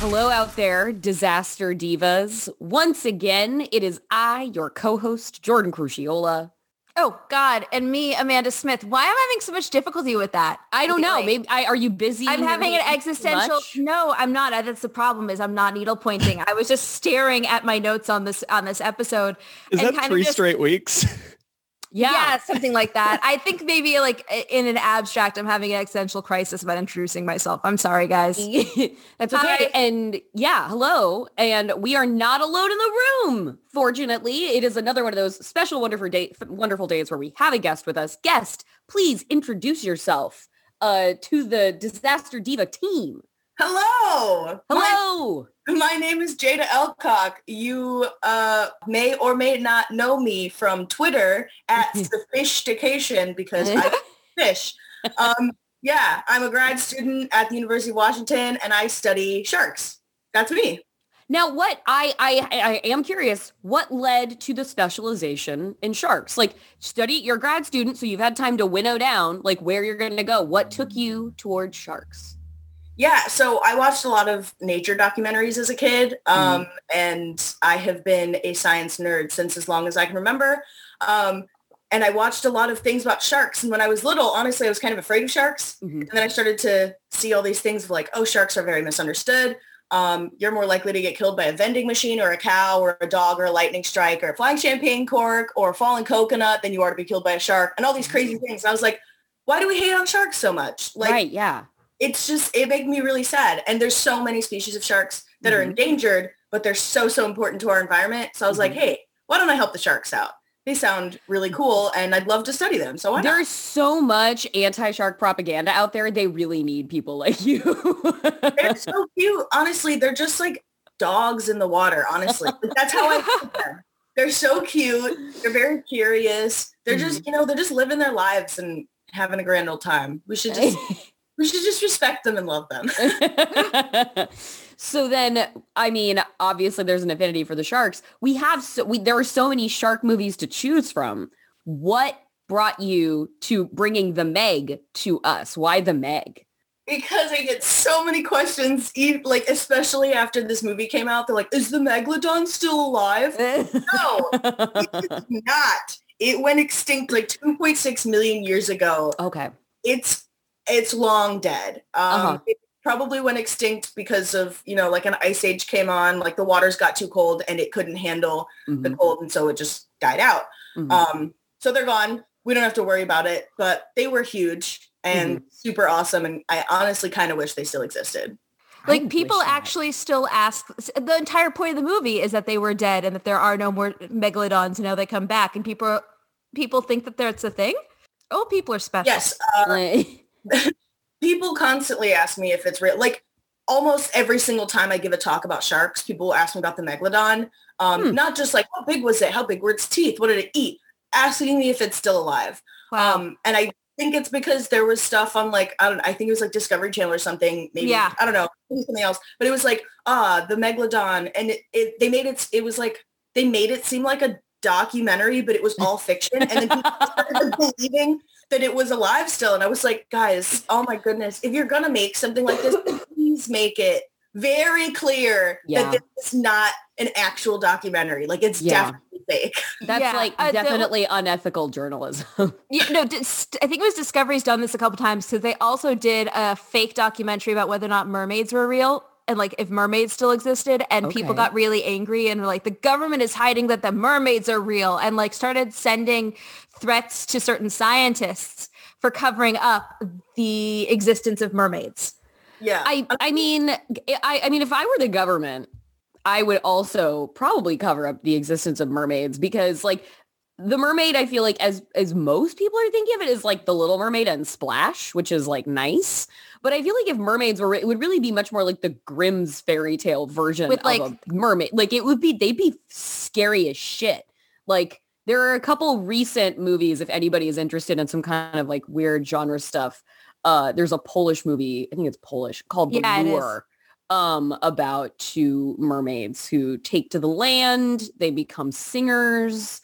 Hello out there, disaster divas. Once again, it is I, your co-host, Jordan Crucchiola. Oh God, and me, Amanda Smith. Why am I having so much difficulty with that? I don't know. Like, Maybe I, are you busy? I'm having an existential. Much? No, I'm not. Uh, That's the problem. Is I'm not needle pointing. I was just staring at my notes on this on this episode. Is and that kind three of just, straight weeks? Yeah. Yeah, something like that. I think maybe like in an abstract, I'm having an existential crisis about introducing myself. I'm sorry, guys. That's okay. Hi. And yeah, hello. And we are not alone in the room. Fortunately, it is another one of those special, wonderful day, wonderful days where we have a guest with us. Guest, please introduce yourself uh, to the Disaster Diva team. Hello. Hello. My, my name is Jaida Elcock. You uh, may or may not know me from Twitter at the sophistication because I fish. Um, yeah, I'm a grad student at the University of Washington and I study sharks. That's me. Now, what I, I I am curious, what led to the specialization in sharks? Like study, you're a grad student, so you've had time to winnow down like where you're going to go. What took you towards sharks? Yeah, so I watched a lot of nature documentaries as a kid, um, and I have been a science nerd since as long as I can remember. Um, and I watched a lot of things about sharks. And when I was little, honestly, I was kind of afraid of sharks. Mhm. And then I started to see all these things of like, oh, sharks are very misunderstood. Um, you're more likely to get killed by a vending machine or a cow or a dog or a lightning strike or a flying champagne cork or a falling coconut than you are to be killed by a shark and all these crazy things. And I was like, why do we hate on sharks so much? Like, right, yeah. It's just it made me really sad and there's so many species of sharks that are Mhm. endangered but they're so so important to our environment so i was like Mhm. hey why don't i help the sharks out they sound really cool and i'd love to study them so why not? There's so much anti-shark propaganda out there. They really need people like you. they're so cute honestly they're just like dogs in the water honestly that's how i them they're so cute they're very curious they're just you know they're just living their lives and having a grand old time we should just we should just respect them and love them so then, I mean, obviously there's an affinity for the sharks. We have, so, we, there are so many shark movies to choose from. What brought you to bringing the Meg to us? Why the Meg? because I get so many questions, like especially after this movie came out. They're like, "Is the megalodon still alive?" No, it's not. It went extinct like 2.6 million years ago. okay. It's it's long dead. Um, Uh-huh. It probably went extinct because of you know like an ice age came on, like the waters got too cold and it couldn't handle the Mhm, cold, and so it just died out. mhm. Um, so they're gone. We don't have to worry about it, but they were huge and super awesome. And I honestly kind of wish they still existed. Like wish people that. actually still ask. The entire point of the movie is that they were dead and that there are no more megalodons. And now they come back, and people people think that that's a thing. Oh, people are special. Yes, uh, Like- people constantly ask me if it's real. Like almost every single time I give a talk about sharks, people will ask me about the megalodon. Um, Hmm. Not just like how big was it? How big were its teeth? What did it eat? Asking me if it's still alive. Wow. Um, and I think it's because there was stuff on like I don't I think it was like Discovery Channel or something. Maybe Yeah. I don't know maybe something else. But it was like ah the megalodon, and it, it they made it. It was like they made it seem like a documentary, but it was all fiction, and then people started believing that it was alive still. And I was like, guys, oh my goodness, if you're gonna make something like this, please make it very clear Yeah. that this is not an actual documentary. Like it's Yeah. definitely fake. That's Yeah, like uh, the- definitely unethical journalism. Yeah, no, I think it was Discovery's done this a couple times because they also did a fake documentary about whether or not mermaids were real and like if mermaids still existed and people got really angry and were like the government is hiding that the mermaids are real and like started sending threats to certain scientists for covering up the existence of mermaids. Yeah. I I mean I I mean if I were the government, I would also probably cover up the existence of mermaids because like the mermaid, I feel like as as most people are thinking of it is like the Little Mermaid and Splash, which is like nice. But I feel like if mermaids were, it would really be much more like the Grimm's fairy tale version With, of like- a mermaid. Like it would be, they'd be scary as shit. Like there are a couple recent movies, if anybody is interested in some kind of like weird genre stuff. Uh, there's a Polish movie, I think it's Polish, called The Yeah. Lure um, about two mermaids who take to the land. They become singers.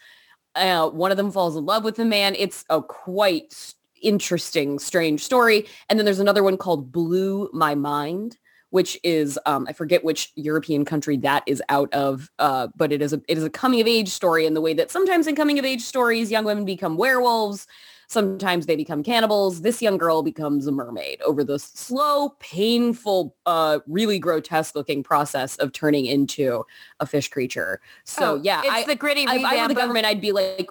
Uh, one of them falls in love with a man. It's a quite interesting, strange story. And then there's another one called Blue My Mind, which is um, I forget which European country that is out of, uh, but it is a it is a coming of age story in the way that sometimes in coming of age stories, young women become werewolves. Sometimes they become cannibals. This young girl becomes a mermaid over the slow, painful, uh, really grotesque looking process of turning into a fish creature. So Oh, yeah, it's I, the gritty if I were the government, I'd be like,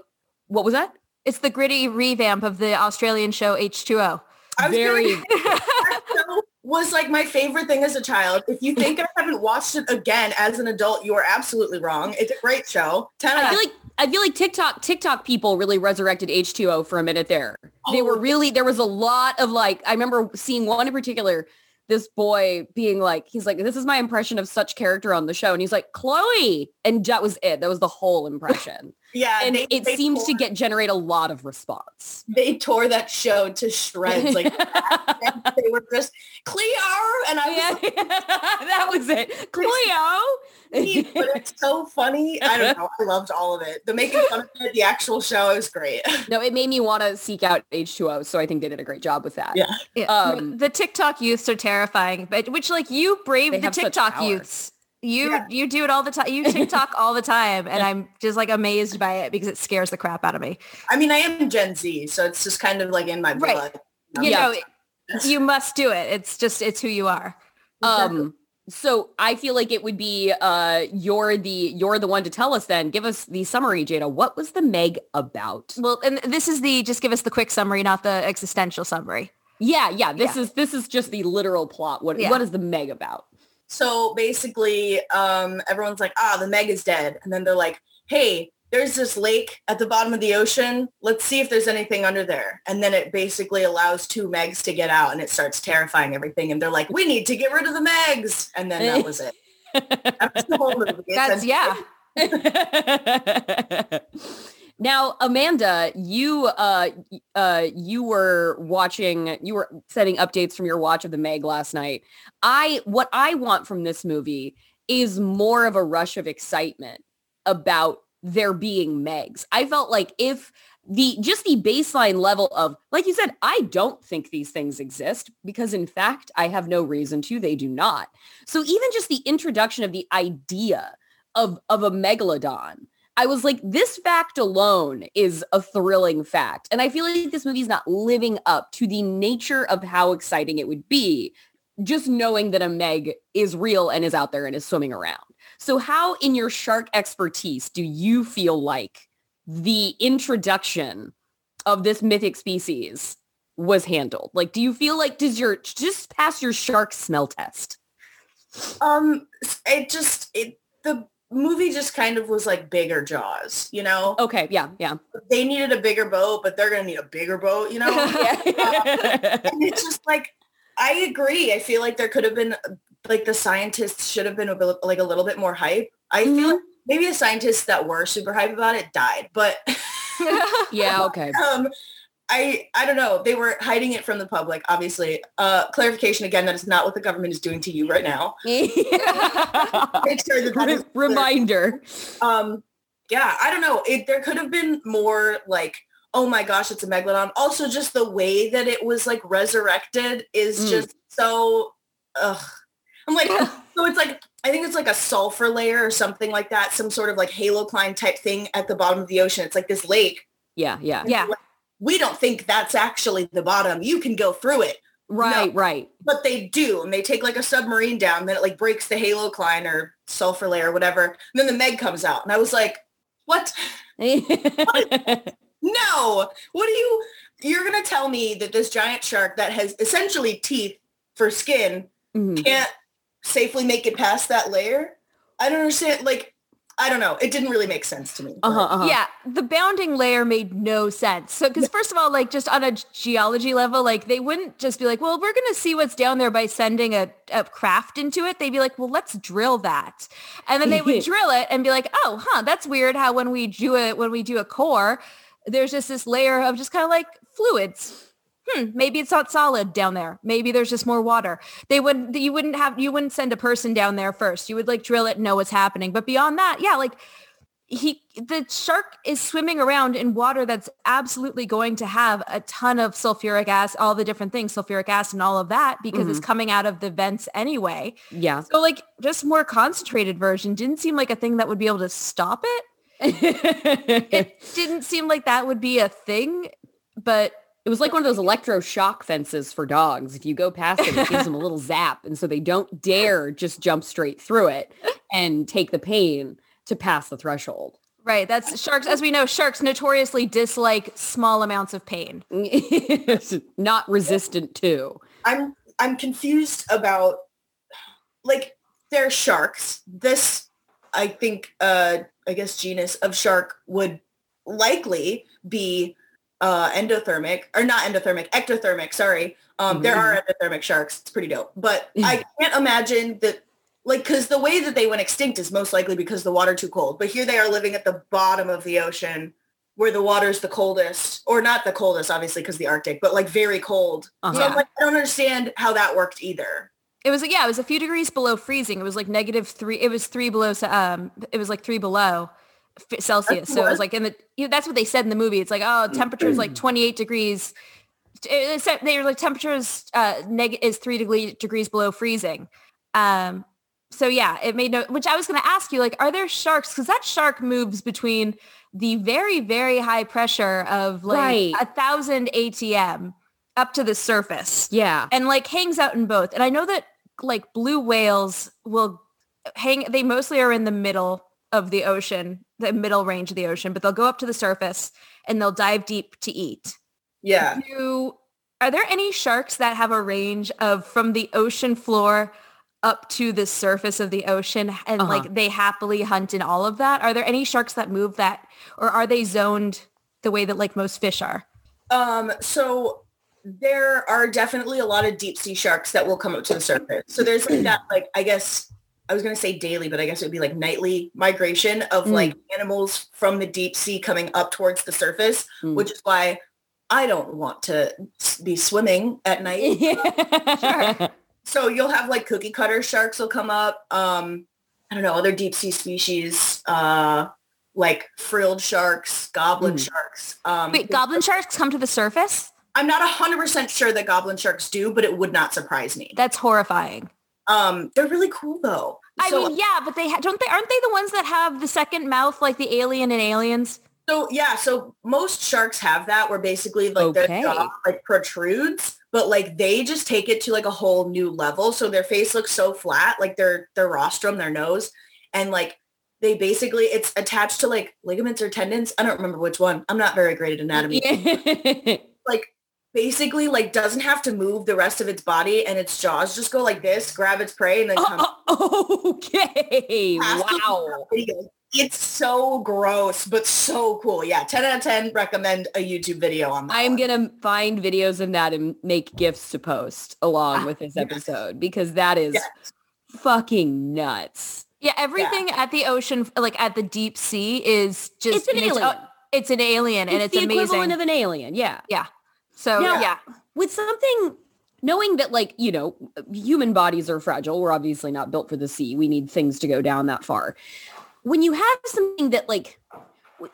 what was that? it's the gritty revamp of the Australian show H2O. I was Very gonna- that show was like my favorite thing as a child. If you think I haven't watched it again as an adult, you are absolutely wrong. It's a great show. Ten I feel like I feel like TikTok TikTok people really resurrected H2O for a minute there. They were Oh. really there was a lot of like I remember seeing one in particular this boy being like he's like this is my impression of such character on the show and he's like Chloe and that was it. That was the whole impression. Yeah, and they, it they seems to get generate a lot of response. they tore that show to shreds. Like they were just Cleo, and I was yeah, like, that was it. Cleo. but it's so funny. I don't know. I loved all of it. The making fun of it, the actual show was great. no, it made me want to seek out H2O, so I think they did a great job with that. Yeah. Yeah. Um, the TikTok youths are terrifying, but which like you brave the have such TikTok power. youths. You Yeah. you do it all the time. You TikTok all the time, and I'm just like amazed by it because it scares the crap out of me. I mean, I am Gen Z, so it's just kind of like in my blood. Right. You Yeah. know, you must do it. It's just it's who you are. Um, so I feel like it would be uh you're the you're the one to tell us then. Give us the summary, Jaida. What was the Meg about? Well, and this is the just give us the quick summary, not the existential summary. Yeah, yeah. This is this is just the literal plot. What Yeah. what is the Meg about? So basically, um, everyone's like, ah, the Meg is dead. And then they're like, hey, there's this lake at the bottom of the ocean. Let's see if there's anything under there. And then it basically allows two Megs to get out and it starts terrifying everything. And they're like, we need to get rid of the Megs. And then that was it. That's the whole movie. That's yeah. now, Amanda, you uh uh you were watching you were setting updates from your watch of the Meg last night. I what I want from this movie is more of a rush of excitement about there being Megs. I felt like if the just the baseline level of like you said I don't think these things exist because in fact I have no reason to they do not. So even just the introduction of the idea of of a megalodon I was like, this fact alone is a thrilling fact. And I feel like this movie's not living up to the nature of how exciting it would be just knowing that a Meg is real and is out there and is swimming around. So how in your shark expertise do you feel like the introduction of this mythic species was handled? Like, do you feel like does your just pass your shark smell test? Um, it just, it, the movie just kind of was like bigger Jaws, you know? Okay, yeah, yeah. They needed a bigger boat, but they're going to need a bigger boat, you know? yeah. and it's just like I agree. I feel like there could have been like the scientists should have been a bit, like a little bit more hype. I Mhm. feel like maybe the scientists that were super hype about it died, but yeah, okay. um I I don't know. They were hiding it from the public, obviously. Uh clarification again, that is not what the government is doing to you right now. Make sure that that is. Reminder. um yeah i don't know it there could have been more like oh my gosh it's a megalodon also just the way that it was like resurrected is Mm. just so ugh. i'm like so it's like i think it's like a sulfur layer or something like that some sort of like halocline type thing at the bottom of the ocean it's like this lake Yeah, yeah. Yeah. We don't think that's actually the bottom you can go through it Right, right. but they do and they take like a submarine down then it like breaks the halo halocline or sulfur layer or whatever and then the meg comes out and i was like what No. What do you you're gonna tell me that this giant shark that has essentially teeth for skin Mhm. can't safely make it past that layer? I don't understand. Like I don't know. It didn't really make sense to me. Uh-huh, uh-huh. Yeah, the bounding layer made no sense. So, because first of all, like just on a geology level, like they wouldn't just be like, well, we're going to see what's down there by sending a, a craft into it. They'd be like, well, let's drill that. And then they would drill it and be like, oh, huh, that's weird how when we do it, when we do a core, there's just this layer of just kind of like fluids hmm, maybe it's not solid down there. Maybe there's just more water. They would you wouldn't have you wouldn't send a person down there first. You would like drill it and know what's happening. But beyond that, yeah, like he the shark is swimming around in water that's absolutely going to have a ton of sulfuric acid, all the different things, sulfuric acid and all of that because it's coming out of the vents anyway. Yeah. So like just more concentrated version didn't seem like a thing that would be able to stop it. It didn't seem like that would be a thing, but It was like one of those electroshock fences for dogs. If you go past it, it gives them a little zap. And so they don't dare just jump straight through it and take the pain to pass the threshold. Right. That's sharks. As we know, sharks notoriously dislike small amounts of pain. Not resistant to. I'm I'm confused about like they're sharks. This I think uh I guess genus of shark would likely be uh endothermic or not endothermic, ectothermic, sorry. Um there are endothermic sharks. It's pretty dope. But I can't imagine that like cuz the way that they went extinct is most likely because the water too cold. But here they are living at the bottom of the ocean where the water's the coldest or not the coldest obviously because the arctic but like very cold so Uh-huh. I'm like, i don't understand how that worked either It was yeah, it was a few degrees below freezing. It was like negative three. It was three below. Um, it was like three below Celsius. So it was like in the. You know, that's what they said in the movie. It's like oh, temperature is like twenty eight degrees. It, it they were like temperature is uh neg- is three degree, degrees below freezing. Um. So yeah, it made no. Which I was going to ask you, like, are there sharks? Because that shark moves between the very very high pressure of like Right. a thousand ATM up to the surface Yeah. and like hangs out in both. And I know that like blue whales will hang, they mostly are in the middle of the ocean, the middle range of the ocean, but they'll go up to the surface and they'll dive deep to eat. yeah Do, are there any sharks that have a range of from the ocean floor up to the surface of the ocean and Uh-huh. like they happily hunt in all of that? Are there any sharks that move that or are they zoned the way that like most fish are? um so there are definitely a lot of deep sea sharks that will come up to the surface so there's like that like i guess i was going to say daily but i guess it would be like nightly migration of Mm. like animals from the deep sea coming up towards the surface Mm. which is why i don't want to be swimming at night so you'll have like cookie cutter sharks will come up um i don't know other deep sea species uh like frilled sharks goblin Mm. sharks um Wait, goblin sharks come to the surface? i'm not 100% sure that goblin sharks do but it would not surprise me That's horrifying. um they're really cool though I so, mean, uh yeah, but they ha- don't they aren't they the ones that have the second mouth like the alien and aliens? so yeah so most sharks have that where basically like Okay. their jaw like protrudes but like they just take it to like a whole new level. So their face looks so flat like their their rostrum their nose and like they basically it's attached to like ligaments or tendons. I don't remember which one. I'm not very great at anatomy. Like basically like doesn't have to move the rest of its body and its jaws just go like this grab its prey and then come Oh, okay. Wow. it's so gross but so cool yeah 10 out of 10 recommend a youtube video on that I am going to find videos of that and make gifts to post along ah, with this yes. episode because that is Yes. fucking nuts. Yeah, everything at the ocean like at the deep sea is just It's an in uh, alien. o- it's an alien and it's, the amazing. equivalent of an alien. Yeah. Yeah. So Now- yeah. with something knowing that like you know human bodies are fragile we're obviously not built for the sea we need things to go down that far when you have something that like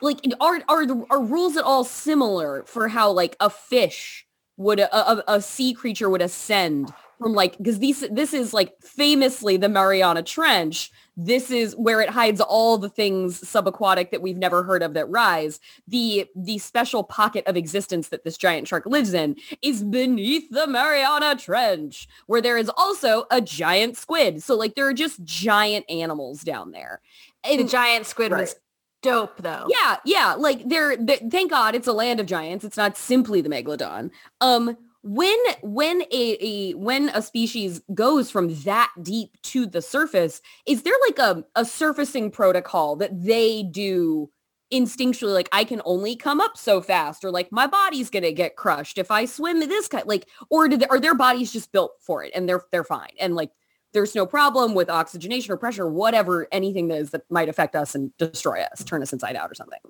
like are are the are rules at all similar for how like a fish would a, a, a sea creature would ascend from like because these this is like famously the Mariana Trench this is where it hides all the things subaquatic that we've never heard of that rise the the special pocket of existence that this giant shark lives in is beneath the Mariana Trench, where there is also a giant squid. So like there are just giant animals down there. The giant squid was dope though. yeah, yeah, like they're, they thank God it's a land of giants. It's not simply the megalodon. Um when when a, a when a species goes from that deep to the surface, is there like a, a surfacing protocol that they do instinctually like I can only come up so fast or like my body's gonna get crushed if I swim this kind like or they, are their bodies just built for it and they're they're fine and like there's no problem with oxygenation or pressure whatever anything that is that might affect us and destroy us turn us inside out or something?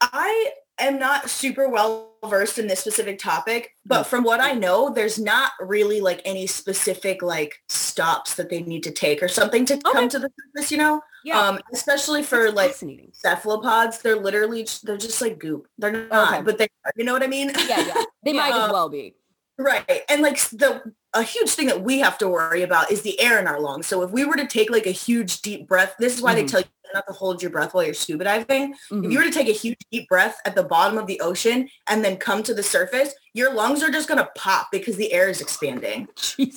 I am not super well versed in this specific topic, but from what I know, there's not really like any specific like stops that they need to take or something to Okay. come to the surface, you know? yeah Um, especially for like cephalopods, they're literally they're just like goop. They're not, Okay. but they are. You know what I mean? yeah yeah they might as Um, well be Right. And like the a huge thing that we have to worry about is the air in our lungs. So if we were to take like a huge deep breath, this is why Mhm. they tell you not to hold your breath while you're scuba diving. Mhm. If you were to take a huge deep breath at the bottom of the ocean and then come to the surface, your lungs are just going to pop because the air is expanding.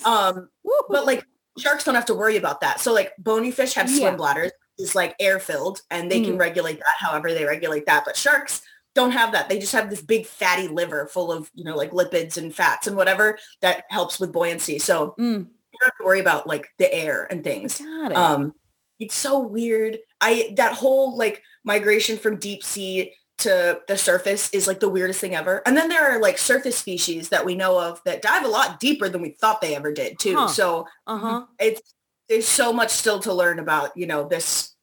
Um, but like sharks don't have to worry about that. So like bony fish have swim Yeah. bladders, is like air filled and they can Mhm. regulate that however they regulate that. But sharks don't have that. They just have this big fatty liver full of, you know, like lipids and fats and whatever that helps with buoyancy. So Mm, you don't have to worry about like the air and things. got it. Um, it's so weird. I that whole like migration from deep sea to the surface is like the weirdest thing ever. And then there are like surface species that we know of that dive a lot deeper than we thought they ever did too. Huh. So uh-huh it's there's so much still to learn about, you know, this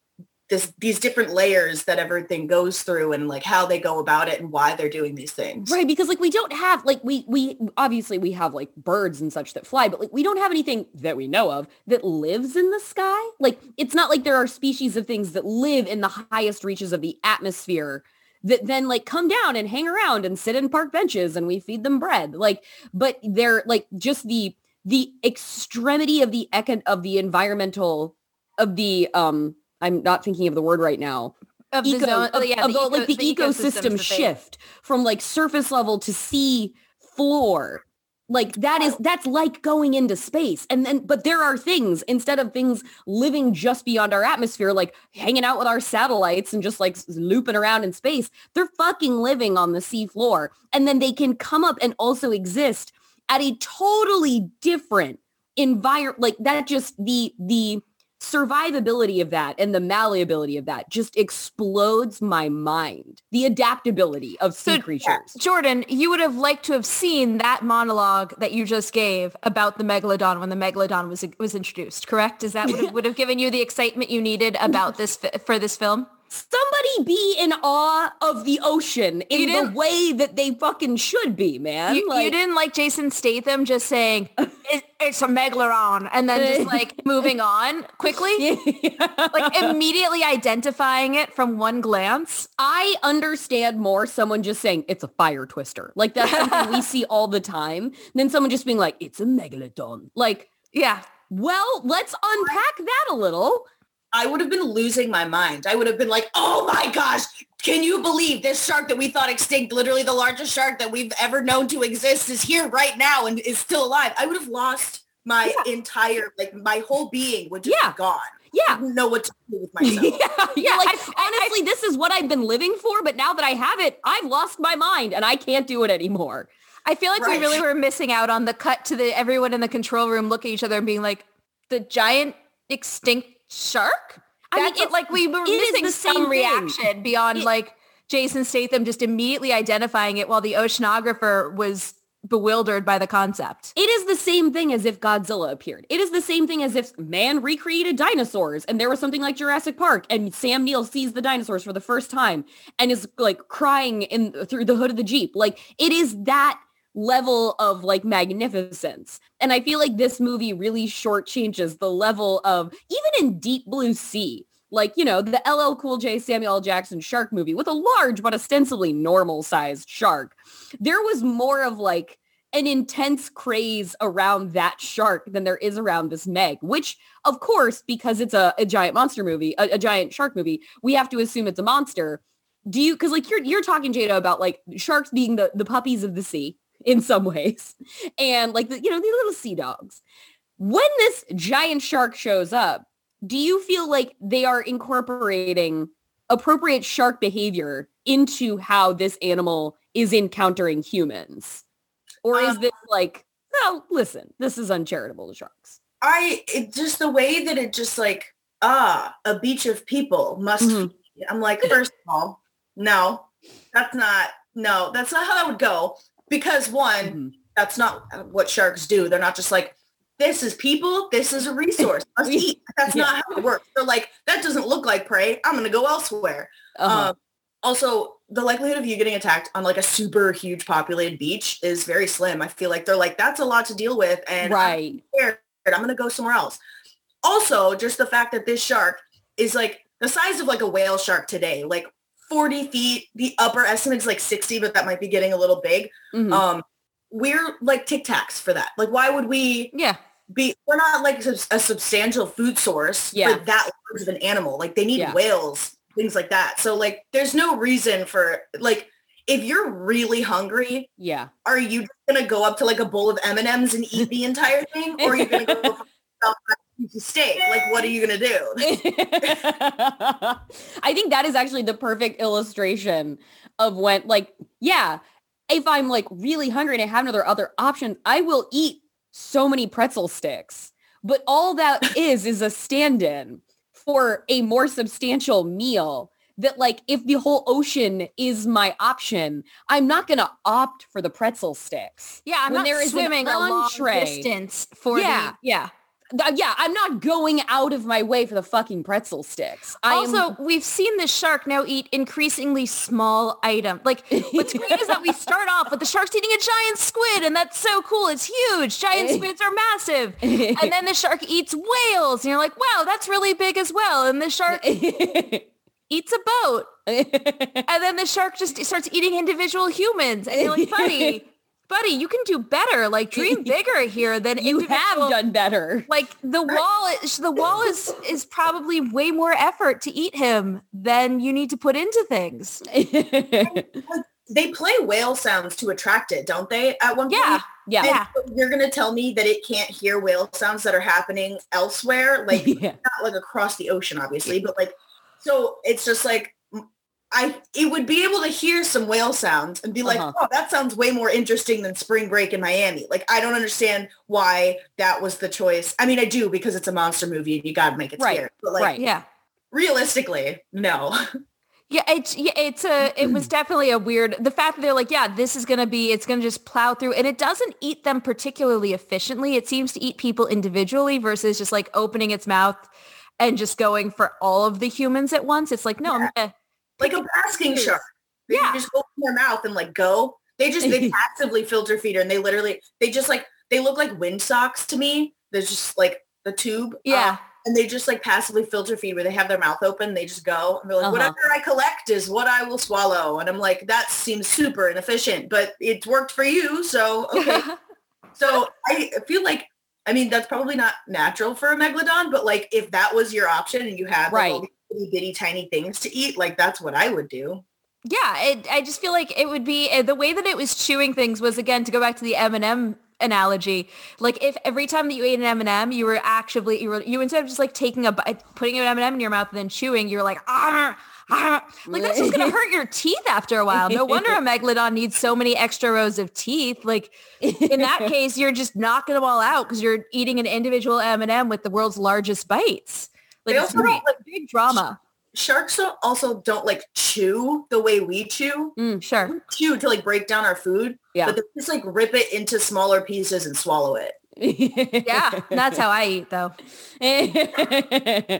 this these different layers that everything goes through and like how they go about it and why they're doing these things. Right, because like we don't have like we we obviously we have like birds and such that fly, but like we don't have anything that we know of that lives in the sky. Like it's not like there are species of things that live in the highest reaches of the atmosphere that then like come down and hang around and sit in park benches and we feed them bread. Like but they're like just the the extremity of the econ of the environmental of the um I'm not thinking of the word right now. Of the zone, oh, of, yeah, of the the, like the, eco- ecosystem that they- shift from like surface level to sea floor like that is that's like going into space. And then but there are things instead of things living just beyond our atmosphere like hanging out with our satellites and just like looping around in space they're fucking living on the sea floor and then they can come up and also exist at a totally different environment like that just the the survivability of that and the malleability of that just explodes my mind the adaptability of sea So, creatures Jordan, you would have liked to have seen that monologue that you just gave about the megalodon when the megalodon was was introduced. Correct? Is that would have, would have given you the excitement you needed about this for this film? Somebody be in awe of the ocean in the way that they fucking should be man You, you didn't like Jason Statham just saying it, it's a megalodon and then just like moving on quickly, like immediately identifying it from one glance. I understand more someone just saying it's a fire twister. Like that's something we see all the time than someone just being like, it's a megalodon. Like, Yeah, well, let's unpack that a little. I would have been losing my mind. I would have been like, oh my gosh, can you believe this shark that we thought extinct, literally the largest shark that we've ever known to exist is here right now and is still alive. I would have lost my entire, like my whole being would just Yeah. be gone. I Yeah. know what to do with myself. yeah, Yeah, like, I- I- honestly, this is what I've been living for, but now that I have it, I've lost my mind and I can't do it anymore. I feel like we really were missing out on the cut to the everyone in the control room looking at each other and being like, the giant extinct shark? I mean, That's it's- like we were it is missing the some same thing. reaction beyond It- like Jason Statham just immediately identifying it while the oceanographer was bewildered by the concept. It is the same thing as if Godzilla appeared. It is the same thing as if man recreated dinosaurs and there was something like Jurassic Park and Sam Neill sees the dinosaurs for the first time and is like crying in through the hood of the Jeep. Like it is that level of like magnificence. And I feel like this movie really shortchanges the level of even in Deep Blue Sea, like, you know, the LL Cool J Samuel L. Jackson shark movie with a large but ostensibly normal sized shark. There was more of like an intense craze around that shark than there is around this Meg, which of course, because it's a, a giant monster movie, a, a giant shark movie, we have to assume it's a monster. Do you, cause like you're, you're talking Jaida about like sharks being the, the puppies of the sea in some ways and like the, you know, these little sea dogs. When this giant shark shows up, do you feel like they are incorporating appropriate shark behavior into how this animal is encountering humans? Or is Um, this like, well, listen, this is uncharitable to sharks. I it just the way that it just like ah a beach of people must. Mhm. feed. I'm like first of all, no, that's not no, that's not how that would go. Because one, Mhm. that's not what sharks do. They're not just like this is people. This is a resource. Must eat. That's Yeah. not how it works. They're like that doesn't look like prey. I'm gonna go elsewhere. Uh-huh. Um, also, the likelihood of you getting attacked on like a super huge populated beach is very slim. I feel like they're like, that's a lot to deal with. And I'm right. scared. I'm going to go somewhere else. Also, just the fact that this shark is like the size of like a whale shark today, like 40 feet. The upper estimate is like 60, but that might be getting a little big. Mhm. Um, we're like Tic Tacs for that. Like, why would we Yeah. be, we're not like a substantial food source Yeah. for that large of an animal. Like they need Yeah. whales, things like that. So like, there's no reason for like, if you're really hungry, yeah. are you gonna go up to like a bowl of M&Ms and eat the entire thing? Or are you gonna go for yourself a piece of steak? Like, what are you gonna do? I think that is actually the perfect illustration of when like, yeah, if I'm like really hungry and I have no other other options, I will eat so many pretzel sticks. But all that is is a stand-in for a more substantial meal that like if the whole ocean is my option, I'm not going to opt for the pretzel sticks. Yeah, I'm When not there is an swimming a long entree. distance for Yeah. the yeah. Yeah, I'm not going out of my way for the fucking pretzel sticks. I am- Also, we've seen the shark now eat increasingly small items. Like, what's great is that we start off with the shark's eating a giant squid, and that's so cool. It's huge. Giant squids are massive. And then the shark eats whales, and you're like, wow, that's really big as well. And the shark eats a boat. And then the shark just starts eating individual humans. And you're like, buddy, buddy, you can do better. Like, dream bigger here than you have done better. like the wall is the wall is is probably way more effort to eat him than you need to put into things. They play whale sounds to attract it, don't they? At one Yeah. point. yeah. Yeah. you're gonna tell me that it can't hear whale sounds that are happening elsewhere, like Yeah. not like across the ocean, obviously, but like so it's just like I it would be able to hear some whale sounds and be like, Uh-huh. oh, that sounds way more interesting than spring break in Miami. Like I don't understand why that was the choice. I mean, I do because it's a monster movie and you gotta make it Right, scary. But like right. Yeah. realistically, no. Yeah, it's yeah, it's a it was definitely a weird the fact that they're like, yeah, this is gonna be it's gonna just plow through and it doesn't eat them particularly efficiently. It seems to eat people individually versus just like opening its mouth and just going for all of the humans at once. It's like, no, I'm gonna like a basking shark. They Yeah. just open their mouth and like go. They just they passively filter feeder and they literally they just like they look like wind socks to me. There's just like the tube. Yeah. um, and they just like passively filter feed where they have their mouth open. They just go and they're like, Uh-huh. whatever I collect is what I will swallow. And I'm like, that seems super inefficient, but it's worked for you. So okay. so I feel like I mean that's probably not natural for a megalodon, but like if that was your option and you had like, Right. These itty bitty tiny things to eat, like that's what I would do. Yeah, it, I just feel like it would be uh, the way that it was chewing things was again to go back to the M and M analogy. Like if every time that you ate an M and m you were actually you were you instead of just like taking a bite, putting an M and m in your mouth and then chewing, you were like ah. ah." Like that's just gonna hurt your teeth after a while. No wonder a megalodon needs so many extra rows of teeth. Like in that case, you're just knocking them all out because you're eating an individual M and m with the world's largest bites. Like They also don't, like, big drama. Sharks don't, also don't like chew the way we chew. Mm, sure. We chew to like break down our food, Yeah. but they just like rip it into smaller pieces and swallow it. Yeah, that's how I eat though.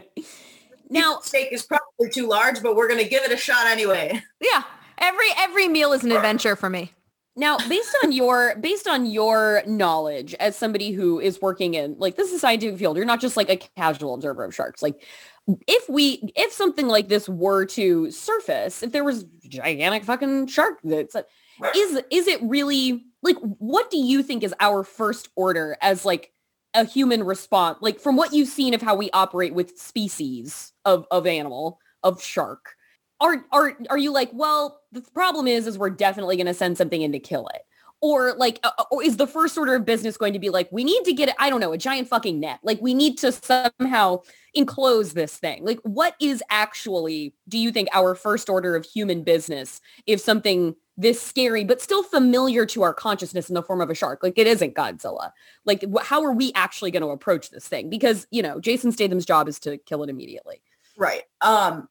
now, steak is probably too large, but we're gonna give it a shot anyway. Yeah. Every every meal is an adventure for me. Now, based on your based on your knowledge as somebody who is working in like this is a scientific field, you're not just like a casual observer of sharks. Like, if we if something like this were to surface, if there was gigantic fucking shark that's uh, is is it really like what do you think is our first order as like a human response like from what you've seen of how we operate with species of of animal of shark are are are you like well the problem is is we're definitely going to send something in to kill it or like uh, or is the first order of business going to be like we need to get i don't know a giant fucking net like we need to somehow enclose this thing like what is actually do you think our first order of human business if something this scary but still familiar to our consciousness in the form of a shark. Like it isn't Godzilla. Like how are we actually going to approach this thing? Because, you know, Jason Statham's job is to kill it immediately. Right. Um,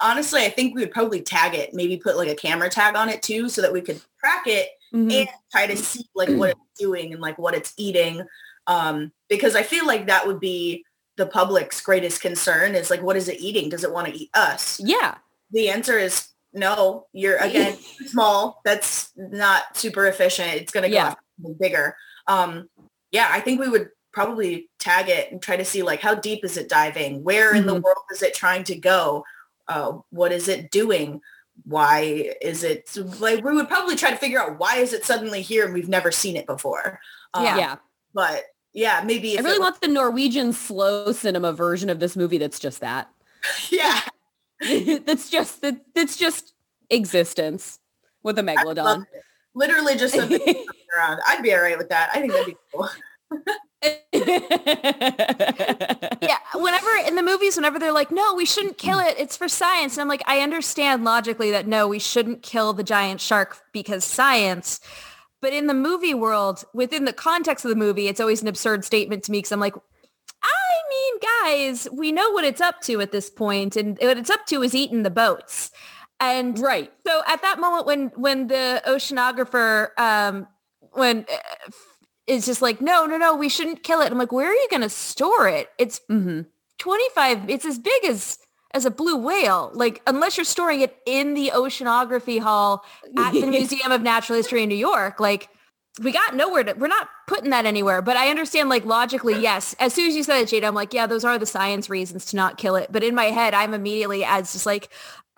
honestly, I think we would probably tag it, maybe put like a camera tag on it too, so that we could track it Mhm. and try to see like what it's doing and like what it's eating. Um, because I feel like that would be the public's greatest concern is like, what is it eating? Does it want to eat us? Yeah. The answer is no. You're again small. That's not super efficient. It's going to go Yeah. something bigger. Um, yeah, I think we would probably tag it and try to see like how deep is it diving? Where in the Mhm. world is it trying to go? Uh, what is it doing? Why is it like we would probably try to figure out why is it suddenly here and we've never seen it before. Um, Yeah. yeah. But yeah, maybe I really it, want the Norwegian slow cinema version of this movie that's just that. yeah. that's just that that's just existence with a I'd love megalodon. Literally just a around. I'd be all right with that. I think that'd be cool. yeah, whenever in the movies, whenever they're like, no, we shouldn't kill it. It's for science. And I'm like, I understand logically that no, we shouldn't kill the giant shark because science. But in the movie world, within the context of the movie, it's always an absurd statement to me because I'm like, I mean, guys, we know what it's up to at this point, and what it's up to is eating the boats. And right. so at that moment when when the oceanographer um when uh, is just like no no no we shouldn't kill it. I'm like where are you going to store it? It's hmm 25 it's as big as as a blue whale like unless you're storing it in the oceanography hall at the Museum of Natural History in New York like we got nowhere to we're not putting that anywhere but I understand like logically yes as soon as you said it Jaida I'm like yeah those are the science reasons to not kill it but in my head I'm immediately as just like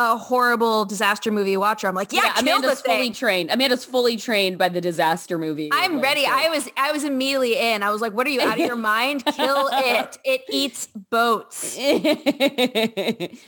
a horrible disaster movie watcher I'm like yeah, kill Amanda's fully thing trained. Amanda's fully trained by the disaster movie. I'm like, ready. so- I was I was immediately in. I was like, what are you out of your mind? Kill it. It eats boats.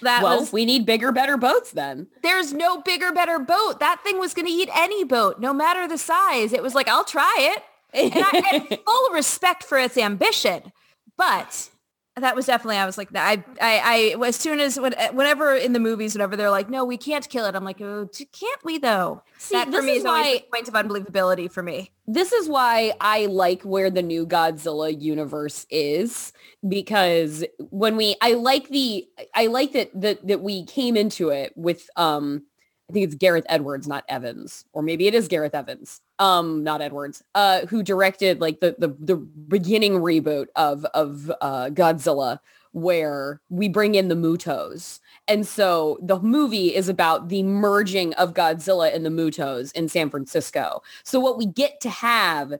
That well, was we need bigger, better boats then. there's no bigger, better boat. That thing was gonna eat any boat, no matter the size. It was like, I'll try it. And I had full respect for its ambition. But that was definitely I was like I I I as soon as when, whenever in the movies whenever they're like no we can't kill it I'm like oh can't we though See, that for this me is always why- the point of unbelievability for me this is why I like where the new Godzilla universe is because when we I like the I like that that that we came into it with um I think it's Gareth Edwards not Evans or maybe it is Gareth Evans um not Edwards uh who directed like the the the beginning reboot of of uh Godzilla where we bring in the Mutos and so the movie is about the merging of Godzilla and the Mutos in San Francisco. So what we get to have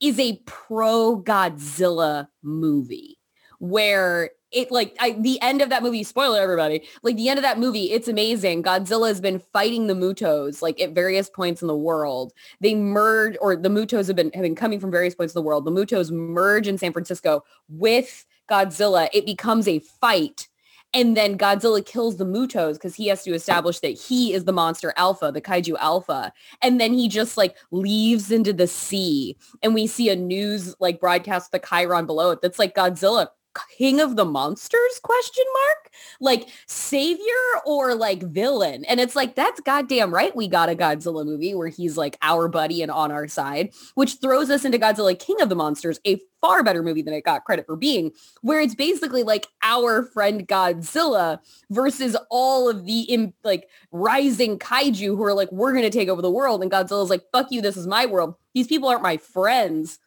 is a pro Godzilla movie where it like I, the end of that movie spoiler everybody like the end of that movie it's amazing godzilla has been fighting the mutos like at various points in the world they merge or the mutos have been have been coming from various points in the world the mutos merge in san francisco with godzilla it becomes a fight and then Godzilla kills the Mutos because he has to establish that he is the monster alpha, the kaiju alpha. And then he just like leaves into the sea. And we see a news like broadcast the chyron below it that's like Godzilla king of the monsters? Question mark? Like savior or like villain? And it's like that's goddamn right we got a godzilla movie where he's like our buddy and on our side which throws us into godzilla king of the monsters a far better movie than it got credit for being where it's basically like our friend godzilla versus all of the like rising kaiju who are like we're going to take over the world and godzilla's like fuck you this is my world. These people aren't my friends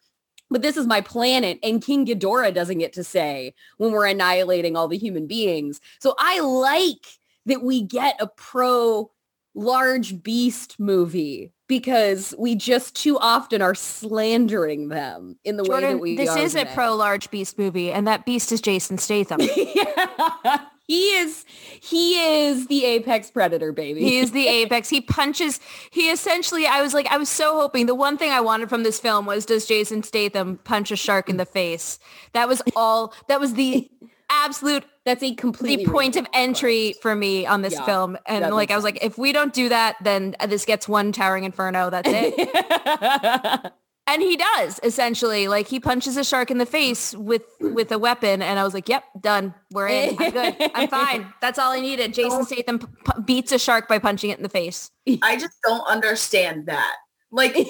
but this is my planet and King Ghidorah doesn't get to say when we're annihilating all the human beings. So I like that we get a pro large beast movie because we just too often are slandering them in the way that Jordan we this is a pro large beast movie and that beast is Jason Statham Yeah. he is he is the apex predator baby. He is the apex. He punches. He essentially, I was like, I was so hoping the one thing I wanted from this film was does Jason Statham punch a shark in the face? That was all. That was the absolute That's a completely the point of entry for me on this Yeah, film. And like, I was like, if we don't do that, then this gets one towering inferno. That's it. And he does essentially like he punches a shark in the face with with a weapon. And I was like, yep, done. We're in. I'm good. I'm fine. That's all I needed. Jason Statham p- p- beats a shark by punching it in the face. I just don't understand that. Like and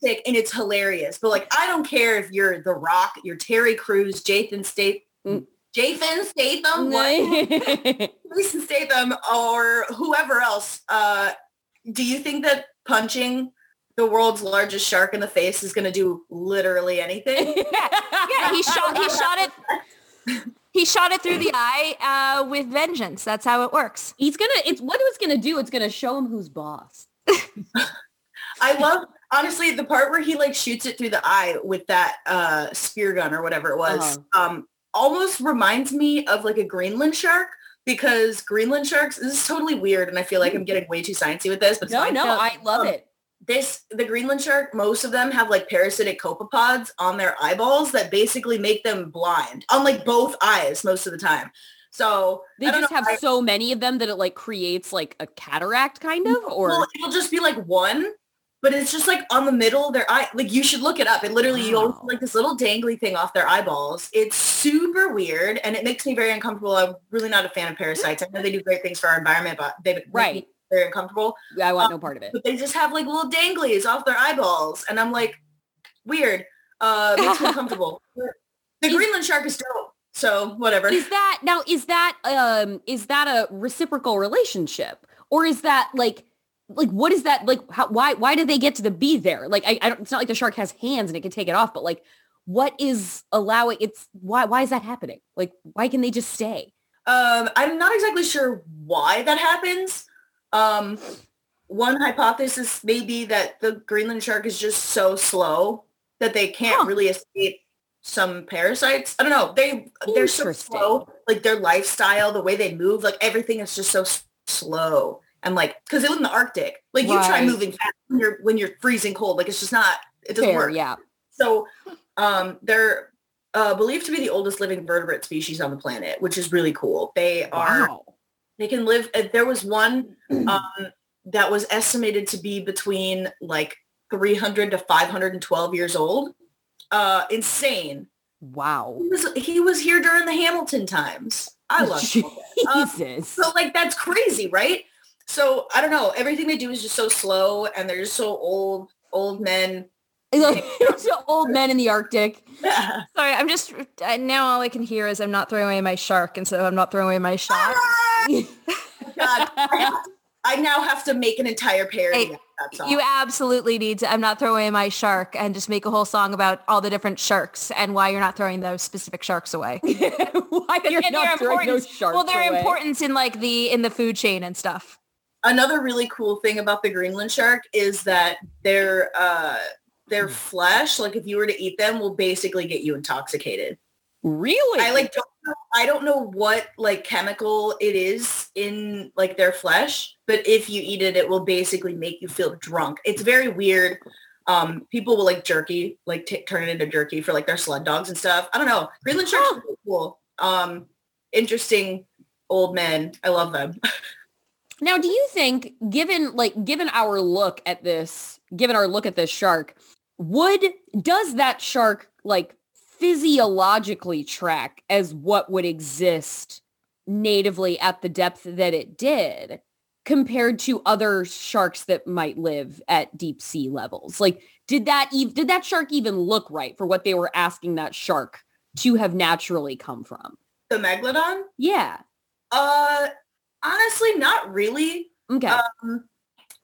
it's hilarious. But like I don't care if you're The Rock, you're Terry Crews, Jason Statham. Jason Statham, what? Jason Statham or whoever else. Uh, do you think that punching the world's largest shark in the face is going to do literally anything? yeah, he shot he shot it he shot it through the eye uh, with vengeance. That's how it works. He's gonna. It's what it's gonna do. It's gonna show him who's boss. I love honestly the part where he like shoots it through the eye with that uh spear gun or whatever it was. Um almost reminds me of like a Greenland shark because Greenland sharks this is totally weird and I feel like I'm getting way too sciencey with this but No, no, I love Um, it. this the Greenland shark most of them have like parasitic copepods on their eyeballs that basically make them blind on like both eyes most of the time. So They just know, have I- so many of them that it like creates like a cataract kind of or well, it'll just be like one, but it's just like on the middle their eye. Like you should look it up. It literally you always Wow. see, like this little dangly thing off their eyeballs. It's super weird and it makes me very uncomfortable. I'm really not a fan of parasites. I know they do great things for our environment, but they make me Right. very uncomfortable. I want um, no part of it. But they just have like little danglies off their eyeballs, and I'm like, weird. Uh, makes me uncomfortable. The Is- Greenland shark is dope. So whatever. Is that now is that um is that a reciprocal relationship or is that like like what is that like how why why do they get to the be there? Like I, I don't it's not like the shark has hands and it can take it off, but like what is allowing it's why why is that happening? Like why can they just stay? Um, I'm not exactly sure why that happens. Um, one hypothesis may be that the Greenland shark is just so slow that they can't Huh. really escape some parasites. I don't know. They they're so slow. Like their lifestyle, the way they move, like everything is just so slow. And like, because it was in the Arctic. Like you try moving fast when you're when you're freezing cold. Like it's just not. It doesn't Fair, work. yeah. So um, they're uh, believed to be the oldest living vertebrate species on the planet, which is really cool. They are Wow. they can live. uh, There was one um, that was estimated to be between like 300 to 512 years old. Uh, insane. Wow. He was, he was here during the Hamilton times. I love it. Um, Jesus. So like that's crazy, right? So I don't know. Everything they do is just so slow, and they're just so old, old men. Old men in the Arctic. Sorry, I'm just now all I can hear is I'm not throwing away my shark, and so I'm not throwing away my shark. God, I, have I now have to make an entire parody Hey, of that song. You absolutely need to. I'm not throwing away my shark, and just make a whole song about all the different sharks and why you're not throwing those specific sharks away. Why you're not throwing those sharks well, their away. importance in like the in the food chain and stuff. Another really cool thing about the Greenland shark is that their uh, their flesh, like if you were to eat them, will basically get you intoxicated. Really? I like don't know, I don't know what like chemical it is in like their flesh, but if you eat it, it will basically make you feel drunk. It's very weird. Um, people will like jerky, like t- turn it into jerky for like their sled dogs and stuff. I don't know. Greenland sharks are cool. Um, interesting old men. I love them. Now, do you think, given like given our look at this, given our look at this shark, would does that shark like physiologically track as what would exist natively at the depth that it did compared to other sharks that might live at deep sea levels? Like, did that even did that shark even look right for what they were asking that shark to have naturally come from? the megalodon? Yeah. Uh, honestly, not really. Okay. Um,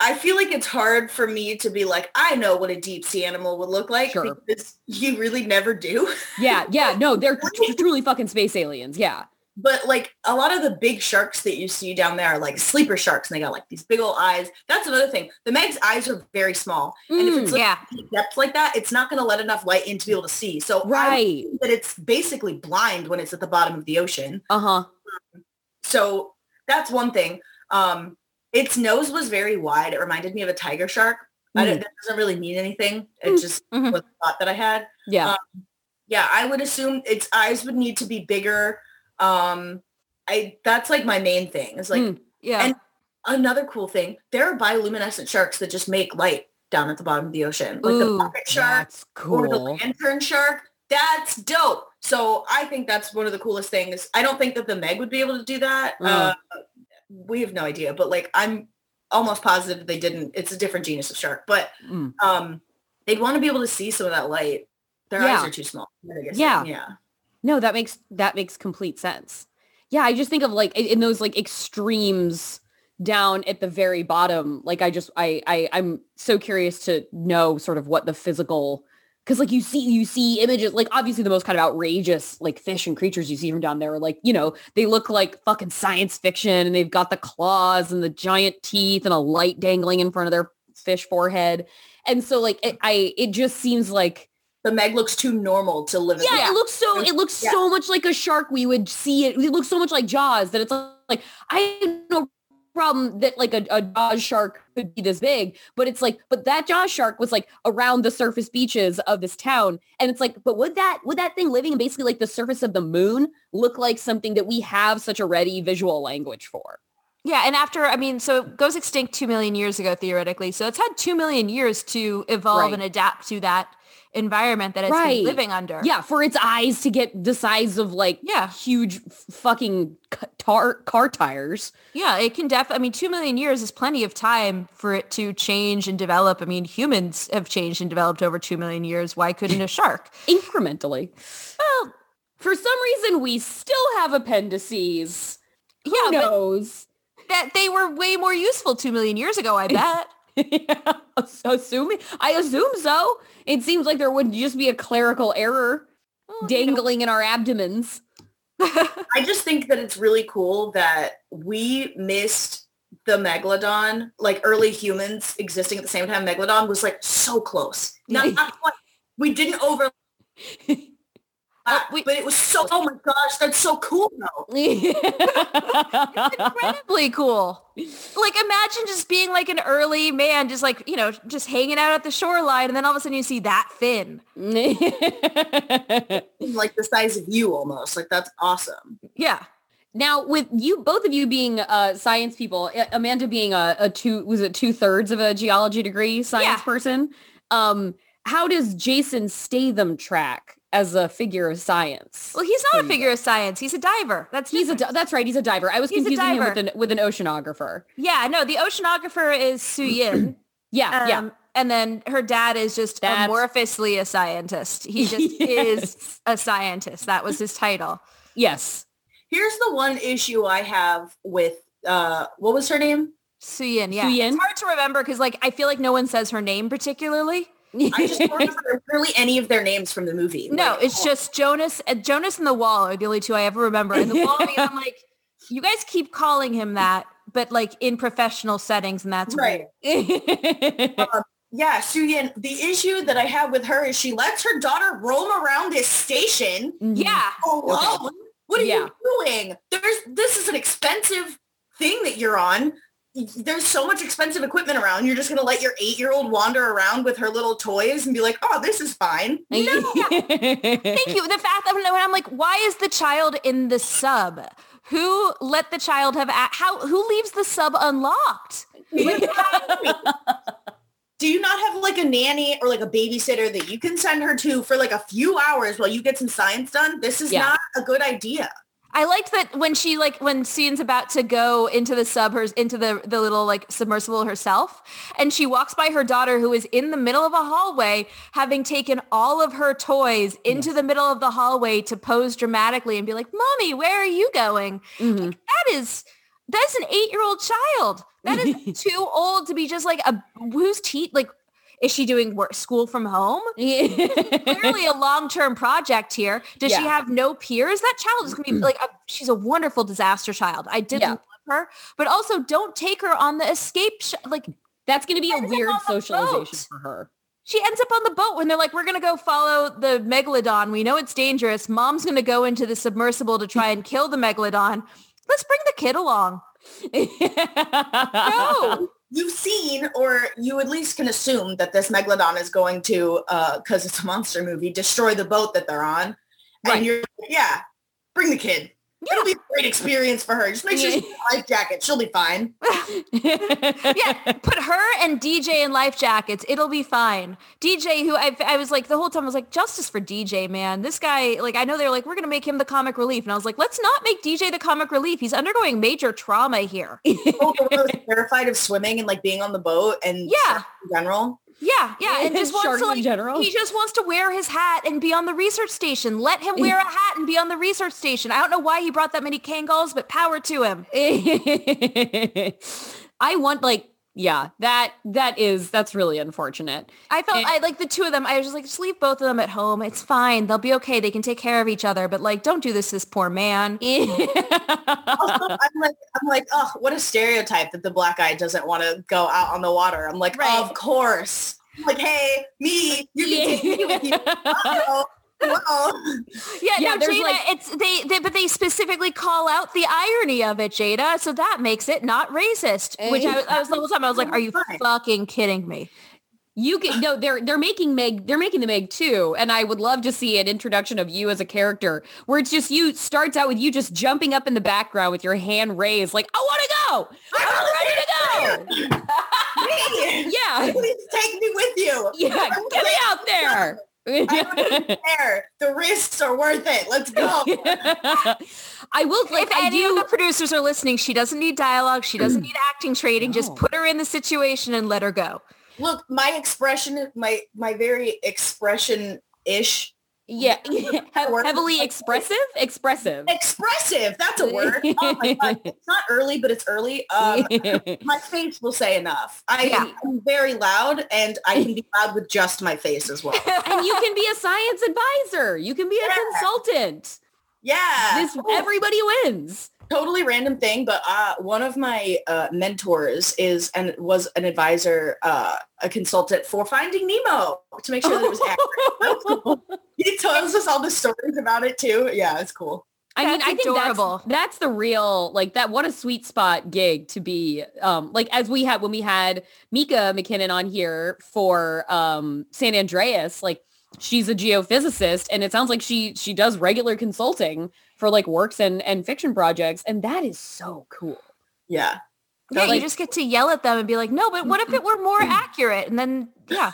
I feel like it's hard for me to be like, I know what a deep sea animal would look like Sure. because you really never do. yeah. Yeah. No, they're tr- truly fucking space aliens. Yeah. But like a lot of the big sharks that you see down there are like sleeper sharks and they got like these big old eyes. That's another thing. The Meg's eyes are very small. and if it's Mm, like yeah. depth like that, it's not going to let enough light in to be able to see. So right. that it's basically blind when it's at the bottom of the ocean. Uh-huh. So that's one thing. Um, its nose was very wide. It reminded me of a tiger shark. Don't, that doesn't really mean anything. It Mm, just mhm. was a thought that I had. Yeah. Um, Yeah, I would assume its eyes would need to be bigger. Um, I that's like my main thing. Is like Mm. Yeah. And- another cool thing. There are bioluminescent sharks that just make light. down at the bottom of the ocean, like Ooh, the bucket shark That's or the lantern shark. That's dope. So I think that's one of the coolest things. I don't think that the Meg would be able to do that. Mm. Uh, we have no idea, but like I'm almost positive they didn't. It's a different genus of shark, but Mm. um, they'd want to be able to see some of that light. Their Yeah. eyes are too small. Yeah. yeah. No, that makes that makes complete sense. Yeah, I just think of like in- in those like extremes down at the very bottom. Like I just I I I'm so curious to know sort of what the physical because like you see you see images like obviously the most kind of outrageous like fish and creatures you see from down there are like you know they look like fucking science fiction and they've got the claws and the giant teeth and a light dangling in front of their fish forehead and so like it, I it just seems like The Meg looks too normal to live. in yeah, it looks so it looks Yeah. so much like a shark we would see it it looks so much like jaws that it's like i have no problem that like a, a jaws shark could be this big but it's like but that jaws shark was like around the surface beaches of this town and it's like but would that would that thing living basically like the surface of the moon look like something that we have such a ready visual language for Yeah, and after I mean, so it goes extinct two million years ago theoretically. So it's had two million years to evolve Right. and adapt to that environment that it's Right. been living under. yeah for its eyes to get the size of like Yeah. huge fucking tar car tires Yeah, it can def I mean, two million years is plenty of time for it to change and develop. I mean, humans have changed and developed over two million years. Why couldn't a shark? incrementally. Well, for some reason, we still have appendices. Who Yeah, knows? that they were way more useful two million years ago, I bet. yeah, assuming I assume so. It seems like there would just be a clerical error Well, you know, dangling in our abdomens. I just think that it's really cool that we missed the megalodon, like early humans existing at the same time. Megalodon was like so close. Not, not quite. We didn't over, we- but it was so. Oh my gosh, that's so cool though. incredibly cool. Like imagine just being like an early man, just like, you know, just hanging out at the shoreline and then all of a sudden you see that fin. Like the size of you almost. Like that's awesome. Yeah. now, with you, both of you being uh, science people, Amanda being a, a two, was it two thirds of a geology degree science Yeah. person? Um, how does Jason Statham track as a figure of science? Well, he's not a you figure of science. He's a diver. That's He's a different. di- that's right. He's a diver. I was He's confusing him with an with an oceanographer. Yeah, no, the oceanographer is Su Yin. Yeah, yeah. Um, And then her dad is just That's- amorphously a scientist. He just Yes. is a scientist. That was his title. Yes. Here's the one issue I have with uh what was her name? Su Yin, yeah. Su Yin? It's hard to remember because like I feel like no one says her name particularly. I just don't remember really any of their names from the movie. No, Like, it's just Jonas. Uh, Jonas and the Wall are the only two I ever remember. And the Wall, I'm like, you guys keep calling him that, but like in professional settings, and that's right. weird. Yeah, Suyin. The issue that I have with her is she lets her daughter roam around this station Yeah, alone. What are Yeah. you doing? There's this is an expensive thing that you're on. There's so much expensive equipment around. You're just gonna let your eight year old wander around with her little toys and be like, oh, this is fine. No. Thank you. The fact that when I'm like, why is the child in the sub? Who let the child have a- how? Who leaves the sub unlocked? Do you not have like a nanny or like a babysitter that you can send her to for like a few hours while you get some science done? This is Yeah. not a good idea. I liked that when she like when Suyin's about to go into the sub her into the the little like submersible herself and she walks by her daughter who is in the middle of a hallway having taken all of her toys into the middle of the hallway to pose dramatically and be like, "Mommy, where are you going?" Mhm. That is that's an 8-year-old child. That is too old to be just like a whose teeth like is she doing work, school from home? clearly a long-term project here. Does she have no peers? That child is going to be like, a, she's a wonderful disaster child. I did Yeah. love her, but also don't take her on the escape. Sh- like That's going to be a weird socialization for her. she ends up on the boat when they're like, we're going to go follow the megalodon. We know it's dangerous. Mom's going to go into the submersible to try and kill the megalodon. Let's bring the kid along. No. You've seen, or you at least can assume that this megalodon is going to, uh, because it's a monster movie, destroy the boat that they're on. Right. And you're yeah, bring the kid. It'll be a great experience for her. Just make sure she's in a life jacket. She'll be fine. yeah, put her and DJ in life jackets. It'll be fine. DJ, who I, I was like the whole time, I was like, justice for DJ, man. This guy, like, I know they're like, we're gonna make him the comic relief, and I was like, let's not make DJ the comic relief. He's undergoing major trauma here. Oh, the one terrified of swimming and like being on the boat and Yeah. in general. Yeah, yeah, and just wants to in like, general. he just wants to wear his hat and be on the research station. Let him wear a hat and be on the research station. I don't know why he brought that many Kangols, but power to him. I want like yeah, that that is that's really unfortunate. I felt And- I like the two of them. I was just like, just leave both of them at home. It's fine. They'll be okay. They can take care of each other. But like, don't do this to this poor man. Also, I'm like, I'm like, oh, what a stereotype that the black guy doesn't want to go out on the water. I'm like, Right. of course. I'm like, hey, me, you can take me with you. Well, Yeah, Yeah, no, Jaida. like- it's they, they, but they specifically call out the irony of it, Jaida. So that makes it not racist. Which I, was- I was the whole time I was like, are you fucking kidding me? You can no, they're they're making Meg, they're making the Meg too, and I would love to see an introduction of you as a character where it's just you starts out with you just jumping up in the background with your hand raised, like I want to go, I'm ready to go. me, Yeah, please take me with you. yeah, get me out there. I don't even care. The risks are worth it. Let's go. I will like if I any do. of the producers are listening, she doesn't need dialogue. She doesn't need acting training. Just put her in the situation and let her go. Look, my expression, my my very expression-ish, yeah, he- heavily expressive, expressive. expressive. That's a word. Oh my god, it's not early, but it's early. Um, my face will say enough. I Yeah. am very loud, and I can be loud with just my face as well. and you can be a science advisor. You can be a Yeah. consultant. Yeah, This everybody wins. Totally random thing, but uh, one of my uh, mentors is and was an advisor, uh, a consultant for Finding Nemo to make sure that it was accurate. he tells us all the stories about it too. Yeah, it's cool. I mean, That's I think that's that's the real like that. What a sweet spot gig to be. Um, like as we had when we had Mika McKinnon on here for um San Andreas, like she's a geophysicist, and it sounds like she she does regular consulting for like works and and fiction projects, and that is so cool. Yeah. Yeah, like- you just get to yell at them and be like, no, but what if mm-hmm. it were more mm-hmm. accurate? And then, yeah.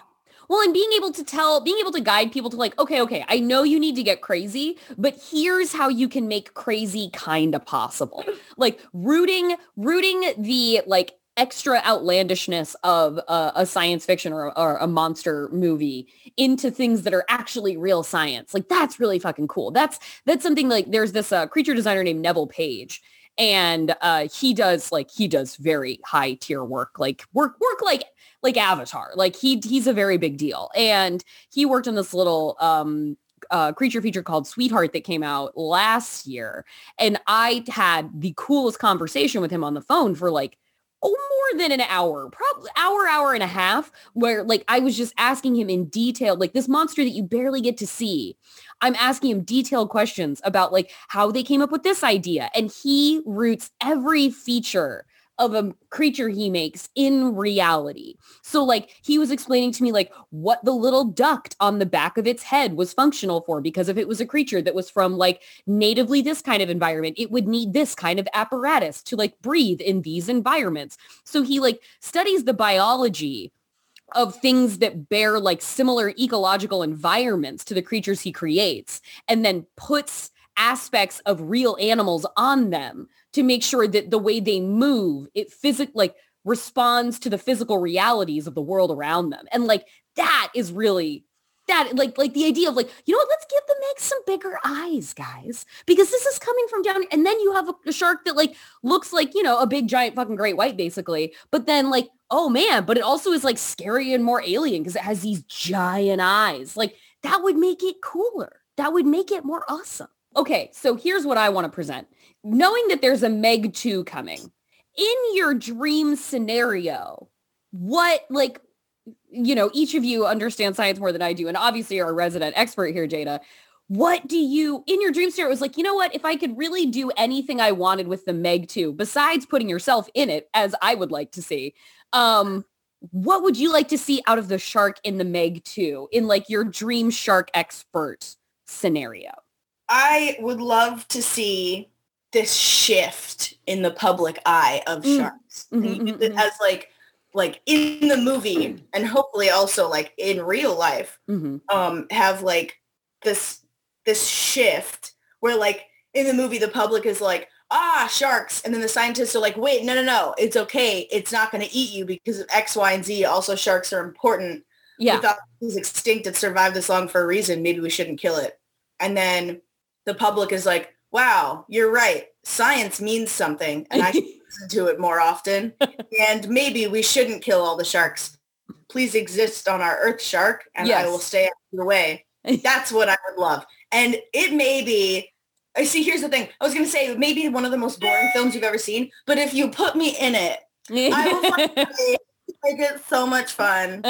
Well, and being able to tell, being able to guide people to like, okay, okay, I know you need to get crazy, but here's how you can make crazy kind of possible. Like rooting, rooting the like extra outlandishness of uh, a science fiction or, or a monster movie into things that are actually real science. Like that's really fucking cool. That's that's something like there's this uh, creature designer named Neville Page and uh, he does like he does very high tier work like work work like like avatar like he he's a very big deal and he worked on this little um uh, creature feature called sweetheart that came out last year and i had the coolest conversation with him on the phone for like oh more than an hour probably hour hour and a half where like i was just asking him in detail like this monster that you barely get to see I'm asking him detailed questions about like how they came up with this idea. And he roots every feature of a creature he makes in reality. So like he was explaining to me like what the little duct on the back of its head was functional for because if it was a creature that was from like natively this kind of environment, it would need this kind of apparatus to like breathe in these environments. So he like studies the biology of things that bear like similar ecological environments to the creatures he creates and then puts aspects of real animals on them to make sure that the way they move it physic like responds to the physical realities of the world around them. And like that is really that like like the idea of like you know what let's give the meg some bigger eyes guys because this is coming from down and then you have a, a shark that like looks like you know a big giant fucking great white basically but then like oh man but it also is like scary and more alien because it has these giant eyes. Like that would make it cooler. That would make it more awesome. Okay so here's what i want to present knowing that there's a meg 2 coming in your dream scenario what like you know, each of you understand science more than I do. And obviously you're a resident expert here, Jaida. What do you, in your dream scenario, it was like, you know what, if I could really do anything I wanted with the Meg 2, besides putting yourself in it, as I would like to see, um, what would you like to see out of the shark in the Meg 2 in like your dream shark expert scenario? I would love to see this shift in the public eye of Mm. sharks. Mhm, use it mhm, as like like in the movie and hopefully also like in real life Mhm. um have like this this shift where like in the movie the public is like ah sharks and then the scientists are like wait no no no it's okay it's not going to eat you because of x y and z also sharks are important Yeah. we thought it was extinct it survived this long for a reason maybe we shouldn't kill it and then the public is like wow you're right science means something and i should listen to it more often. And maybe we shouldn't kill all the sharks. Please exist on our earth shark and i will stay out of the way. That's what i would love. And it may be I see here's the thing i was going to say maybe one of the most boring films you've ever seen but if you put me in it I will find a way to make it so much fun.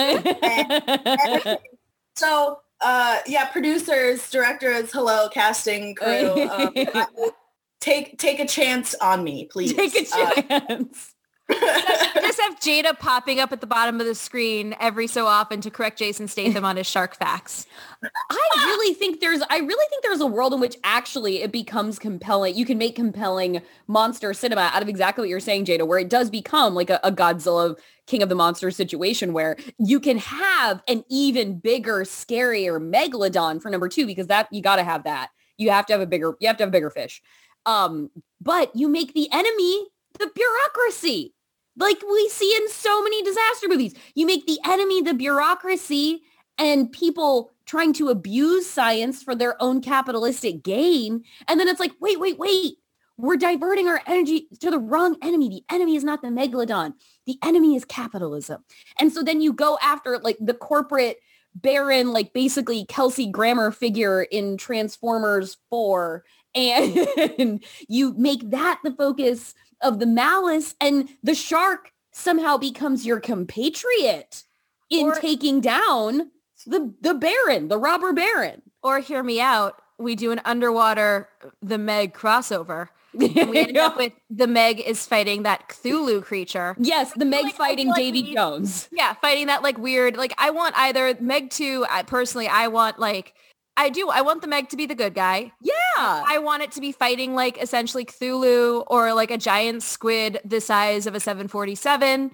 So uh yeah producers directors hello casting crew um, take take a chance on me please Take a Uh, chance. Just have Jaida popping up at the bottom of the screen every so often to correct Jason Statham on his shark facts. I really think there's I really think there's a world in which actually it becomes compelling. You can make compelling monster cinema out of exactly what you're saying, Jaida, where it does become like a, a Godzilla King of the Monsters situation where you can have an even bigger, scarier megalodon for number two, because that you gotta have that. You have to have a bigger, you have to have a bigger fish. Um, but you make the enemy the bureaucracy. Like we see in so many disaster movies. You make the enemy the bureaucracy and people trying to abuse science for their own capitalistic gain. And then it's like, wait, wait, wait. We're diverting our energy to the wrong enemy. The enemy is not the megalodon. The enemy is capitalism. And so then you go after like the corporate Baron, like basically Kelsey Grammer figure in Transformers 4. And you make that the focus of the malice and the shark somehow becomes your compatriot in Or- taking down the the baron, the robber baron. Or hear me out, we do an underwater uh, the Meg crossover. And we end up with the Meg is fighting that Cthulhu creature. yes, the Meg like, fighting like Davy Jones. Yeah, fighting that like weird, like I want either Meg 2, I, personally, I want like, I do, I want the Meg to be the good guy. Yeah. I want it to be fighting like essentially Cthulhu or like a giant squid the size of a 747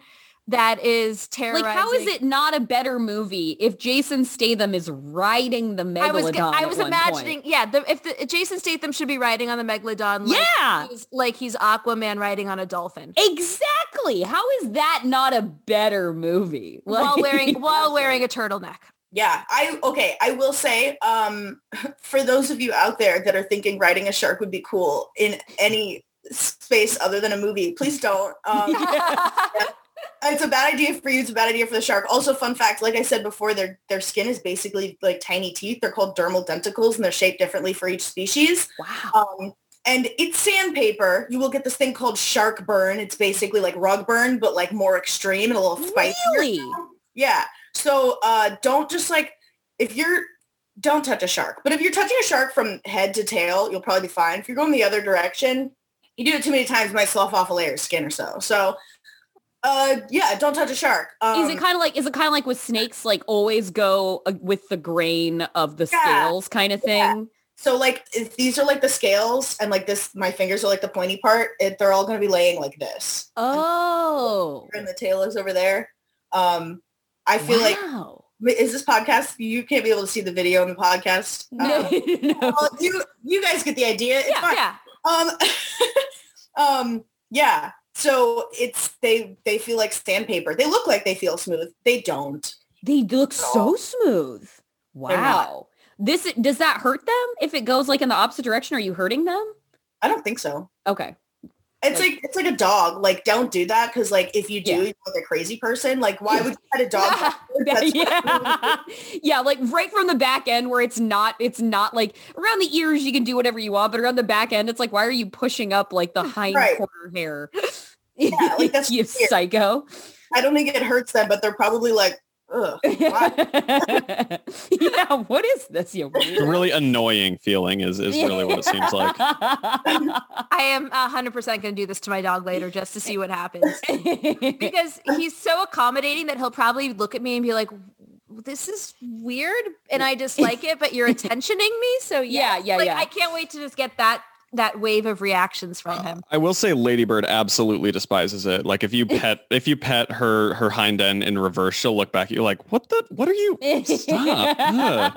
that is terrorizing. Like, how is it not a better movie if Jason Statham is riding the I was, megalodon? I was imagining, point? yeah, the, if the Jason Statham should be riding on the megalodon, like Yeah. he's, like he's Aquaman riding on a dolphin Exactly. How is that not a better movie? while wearing while wearing a turtleneck. Yeah, I okay. I will say, um, for those of you out there that are thinking riding a shark would be cool in any space other than a movie, please don't. Um, it's a bad idea for you. It's a bad idea for the shark. Also, fun fact, like I said before, their their skin is basically like tiny teeth. They're called dermal denticles, and they're shaped differently for each species. wow. Um, and it's sandpaper. You will get this thing called shark burn. It's basically like rug burn, but like more extreme and a little spicier. Really? Yeah. So uh, don't just like if you're don't touch a shark. But if you're touching a shark from head to tail, you'll probably be fine. If you're going the other direction, you do it too many times, you might slough off a layer of skin or so. So uh, yeah, don't touch a shark. Um, is it kind of like is it kind of like with snakes like always go uh, with the grain of the Yeah. scales kind of thing? so like if these are like the scales and like this, my fingers are like the pointy part. It, they're all going to be laying like this. Oh. And the tail is over there. Um, I feel like is this podcast? You can't be able to see the video in the podcast. No, Uh, no. well, you you guys get the idea. It's Yeah, fine. yeah. Um, um, yeah. So it's they they feel like sandpaper. They look like they feel smooth. They don't. They look so smooth. Wow. This does that hurt them if it goes like in the opposite direction? Are you hurting them? I don't think so. Okay. It's like it's like a dog. Like don't do that because like if you do, Yeah. you're like a crazy person. Like why would you pet a dog? Yeah. yeah, like right from the back end where it's not, it's not like around the ears you can do whatever you want, but around the back end, it's like, why are you pushing up like the hind Right. quarter hair? Yeah, like, that's you weird. psycho. I don't think it hurts them, but they're probably like, ugh. why? yeah, what is this? You It's really annoying feeling is, is really what it seems like. I am 100% going to do this to my dog later just to see what happens. because he's so accommodating that he'll probably look at me and be like, this is weird and I just like it, but you're attentioning me. So Yeah, yeah, yeah, like, yeah. I can't wait to just get that that wave of reactions from uh, him. I will say Ladybird absolutely despises it. Like if you pet if you pet her her hind end in reverse, she'll look back at you like, "What the? What are you? Stop!"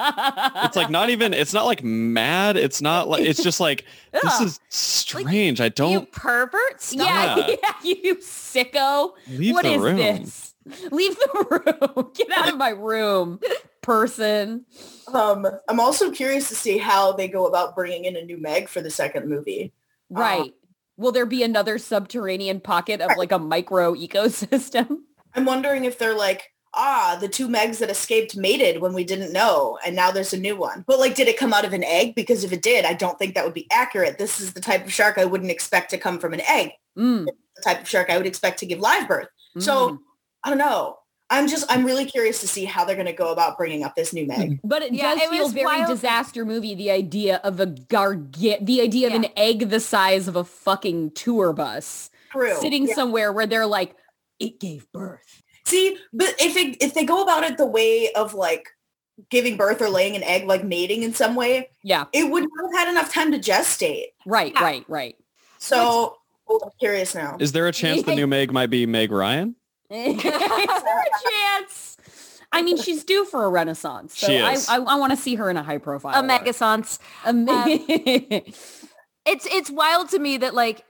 It's like not even. It's not like mad. It's not like. It's just like this is strange. I don't pervert. Stop. yeah, Yeah. you sicko. leave What the is room. this? Leave the room. Get out of my room, person. Um, I'm also curious to see how they go about bringing in a new Meg for the second movie. Right. Will there be another subterranean pocket of like a micro ecosystem? I'm wondering if they're like, ah, the two Megs that escaped mated when we didn't know, and now there's a new one. But like, did it come out of an egg? Because if it did, I don't think that would be accurate. This is the type of shark I wouldn't expect to come from an egg. Mm, The type of shark I would expect to give live birth. So mm. I don't know. I'm just, I'm really curious to see how they're going to go about bringing up this new Meg. Hmm. But it Yeah, does it feel was very wild. disaster movie. The idea of a garget, the idea of Yeah. an egg the size of a fucking tour bus True. sitting Yeah. somewhere where they're like, it gave birth. See, but if it, if they go about it the way of like giving birth or laying an egg, like mating in some way, Yeah. it would not have had enough time to gestate. Right. Yeah. Right. Right. So I'm curious now. Is there a chance the new Meg might be Meg Ryan? Is there a chance? I mean, she's due for a renaissance. So She I, is. I, I want to see her in a high profile. A role. megasance. Um, um, a It's it's wild to me that like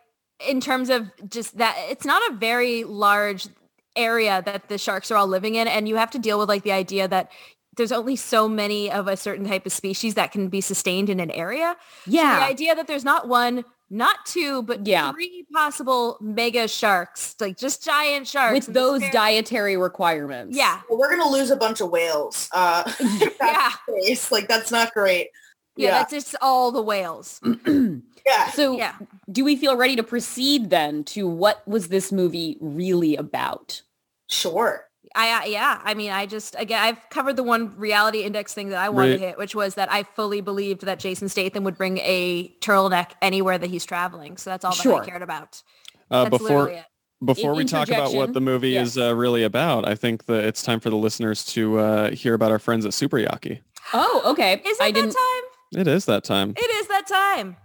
in terms of just that it's not a very large area that the sharks are all living in and you have to deal with like the idea that there's only so many of a certain type of species that can be sustained in an area. Yeah. The idea that there's not one, not two, but Yeah. three possible mega sharks, like just giant sharks. With those very- dietary requirements. Yeah. Well, we're gonna lose a bunch of whales. Uh, Yeah. case. Like that's not great. Yeah, Yeah. that's just all the whales. Yeah. So Yeah. do we feel ready to proceed then to what was this movie really about? Sure. I, I yeah, I mean, I just again, I've covered the one reality index thing that I wanted Right. to hit, which was that I fully believed that Jason Statham would bring a turtleneck anywhere that he's traveling. So that's all that Sure. I cared about. Uh, That's before literally it. before In- we talk about what the movie yes. is uh, really about, I think that it's time for the listeners to uh, hear about our friends at Super Yaki. Oh, okay. Is it I that didn't. time? It is that time, It is that time.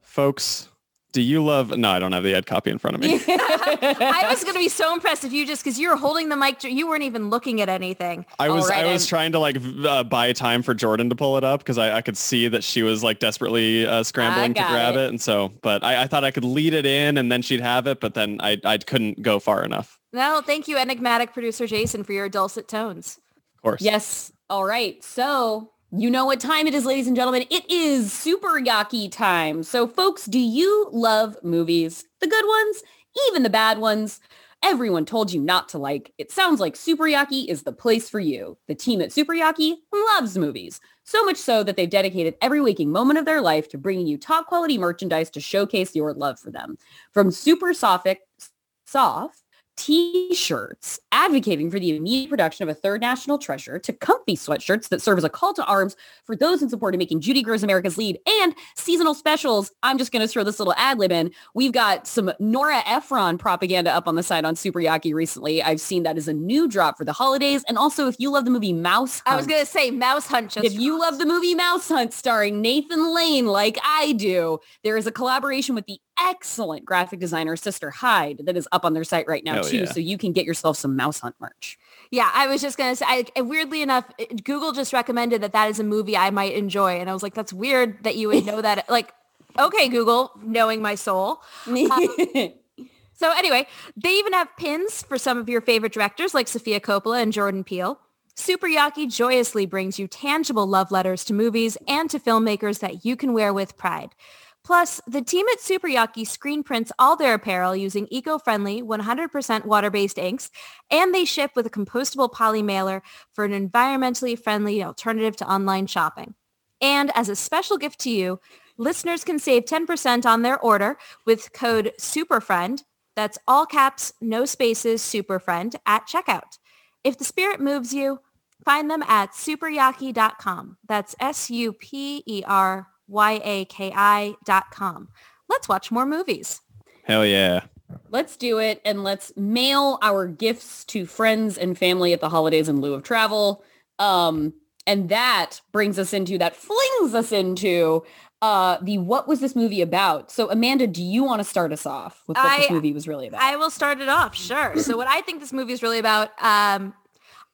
folks. Do you love? No, I don't have the ad copy in front of me. I was going to be so impressed if you just, because you were holding the mic, you weren't even looking at anything. I was Alright, I was trying to like uh, buy time for Jordan to pull it up because I, I could see that she was like desperately uh, scrambling to grab it. it. and so but I, I thought I could lead it in and then she'd have it, but then I I couldn't go far enough. No, thank you, enigmatic producer Jason, for your dulcet tones. Of course. Yes. All right. So you know what time it is, ladies and gentlemen. It is super yaki time. So folks, do you love movies? The good ones, even the bad ones? Everyone told you not to like. It sounds like Super Yaki is the place for you. The team at Super Yaki loves movies. So much so that they've dedicated every waking moment of their life to bringing you top quality merchandise to showcase your love for them. From super soft, soft t-shirts advocating for the immediate production of a third national treasure to comfy sweatshirts that serve as a call to arms for those in support of making Judy Greer America's lead and seasonal specials. I'm just going to throw this little ad lib in. We've got some Nora Ephron propaganda up on the site on Super Yaki recently. I've seen that as a new drop for the holidays. And also if you love the movie Mouse Hunt, I was going to say Mouse Hunt just if you love the movie Mouse Hunt starring Nathan Lane like I do, there is a collaboration with the excellent graphic designer Sister Hyde that is up on their site right now Hell too. yeah. So you can get yourself some Mouse Hunt merch. Yeah, I was just gonna say. I, and weirdly enough, it- Google just recommended that that is a movie I might enjoy, and I was like, "That's weird that you would know that." Like, okay, Google, knowing my soul. Um, so anyway, they even have pins for some of your favorite directors like Sofia Coppola and Jordan Peele. Super Yaki joyously brings you tangible love letters to movies and to filmmakers that you can wear with pride. Plus, the team at Super Yaki screen prints all their apparel using eco-friendly 100% water-based inks, and they ship with a compostable poly mailer for an environmentally friendly alternative to online shopping. And as a special gift to you, listeners can save 10% on their order with code SUPERFRIEND. That's all caps, no spaces, SUPERFRIEND at checkout. If the spirit moves you, find them at superyaki.com. That's E S-U-P-E-R-Y-A-K-I dot com. Let's watch more movies. Hell yeah. let's do it and let's mail our gifts to friends and family at the holidays in lieu of travel. Um, and that brings us into, that flings us into uh, the what was this movie about? So Amanda, do you want to start us off with what this movie was really about? I will start it off, sure. So what I think this movie is really about, um,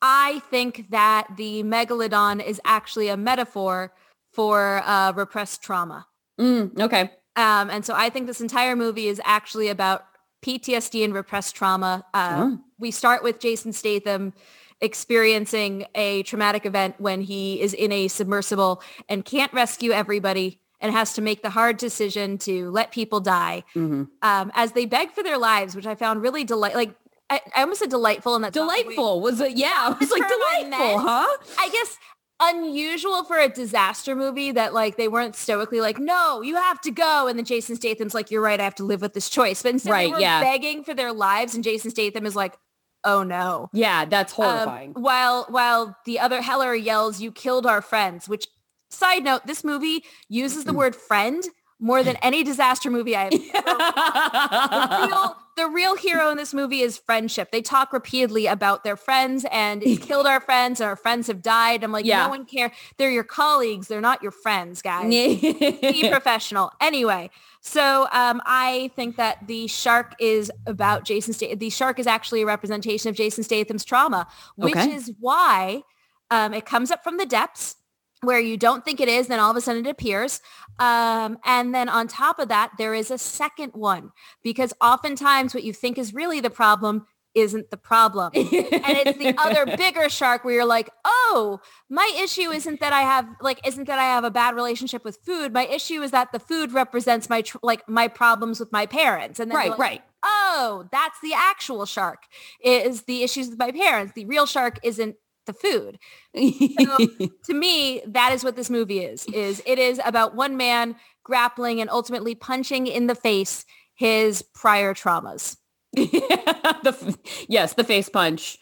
I think that the megalodon is actually a metaphor for uh, repressed trauma. Mm, okay. Um, and so I think this entire movie is actually about PTSD and repressed trauma. Uh, Oh. We start with Jason Statham experiencing a traumatic event when he is in a submersible and can't rescue everybody and has to make the hard decision to let people die hmm um, as they beg for their lives, which I found really delight. Like I, I almost said delightful, and that's not the way- Delightful was it? Yeah, I was like delightful, huh? I guess unusual for a disaster movie that like they weren't stoically like, no, you have to go. And then Jason Statham's like, you're right, I have to live with this choice. But instead Right, they were yeah. begging for their lives and Jason Statham is like, oh no. Yeah, that's Um, horrifying. while while the other Heller yells, you killed our friends, which side note, this movie uses the word friend more than any disaster movie I've the real, the real hero in this movie is friendship. They talk repeatedly about their friends and it's killed our friends and our friends have died. I'm like, Yeah. no one care. They're your colleagues. They're not your friends, guys. Be professional. Anyway, so um, I think that the shark is about Jason Statham. The shark is actually a representation of Jason Statham's trauma, which Okay. is why um, it comes up from the depths where you don't think it is, then all of a sudden it appears. Um, and then on top of that, there is a second one because oftentimes what you think is really the problem isn't the problem. and it's the other bigger shark where you're like, oh, my issue isn't that I have like, isn't that I have a bad relationship with food. My issue is that the food represents my, tr- like my problems with my parents. And then right, like, right. oh, that's the actual shark is the issues with my parents. The real shark isn't the food. to me, that is what this movie is, is it is about one man grappling and ultimately punching in the face his prior traumas. the, yes, the face punch.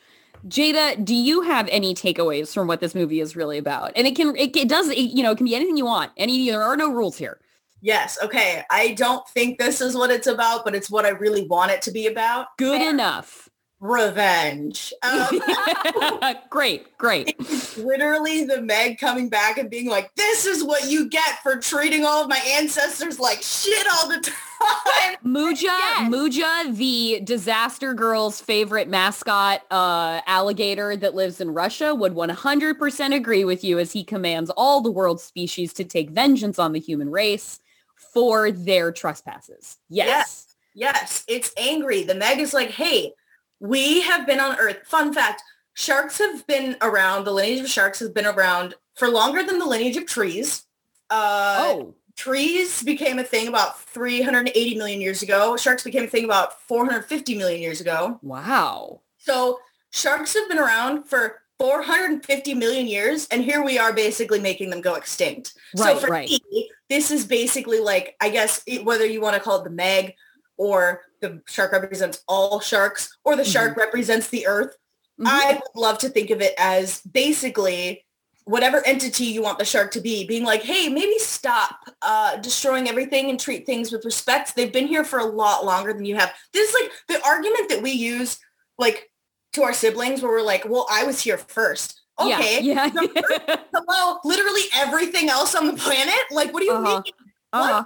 Jaida, do you have any takeaways from what this movie is really about? And it can, it, it does, it, you know, it can be anything you want. Any, there are no rules here. Yes. Okay. I don't think this is what it's about, but it's what I really want it to be about. Good enough. Revenge. Um, great, great. literally the Meg coming back and being like, this is what you get for treating all of my ancestors like shit all the time. Muja, Yes. Muja, the disaster girl's favorite mascot uh, alligator that lives in Russia would 100% agree with you as he commands all the world's species to take vengeance on the human race for their trespasses. Yes. Yes. Yes, it's angry. The Meg is like, hey, we have been on Earth. Fun fact, sharks have been around, the lineage of sharks has been around for longer than the lineage of trees. Uh, oh, trees became a thing about 380 million years ago. Sharks became a thing about 450 million years ago. wow. So sharks have been around for 450 million years, and here we are basically making them go extinct. Right, so for right. me, this is basically like, I guess, it, whether you want to call it the Meg or the shark represents all sharks or the shark represents the earth, Mhm. I would love to think of it as basically whatever entity you want the shark to be, being like, hey, maybe stop uh, destroying everything and treat things with respect. They've been here for a lot longer than you have. This is like the argument that we use like to our siblings where we're like, well, I was here first. Okay. Yeah. Yeah. Hello, literally everything else on the planet. Like, what do you Uh-huh. mean? uh-huh.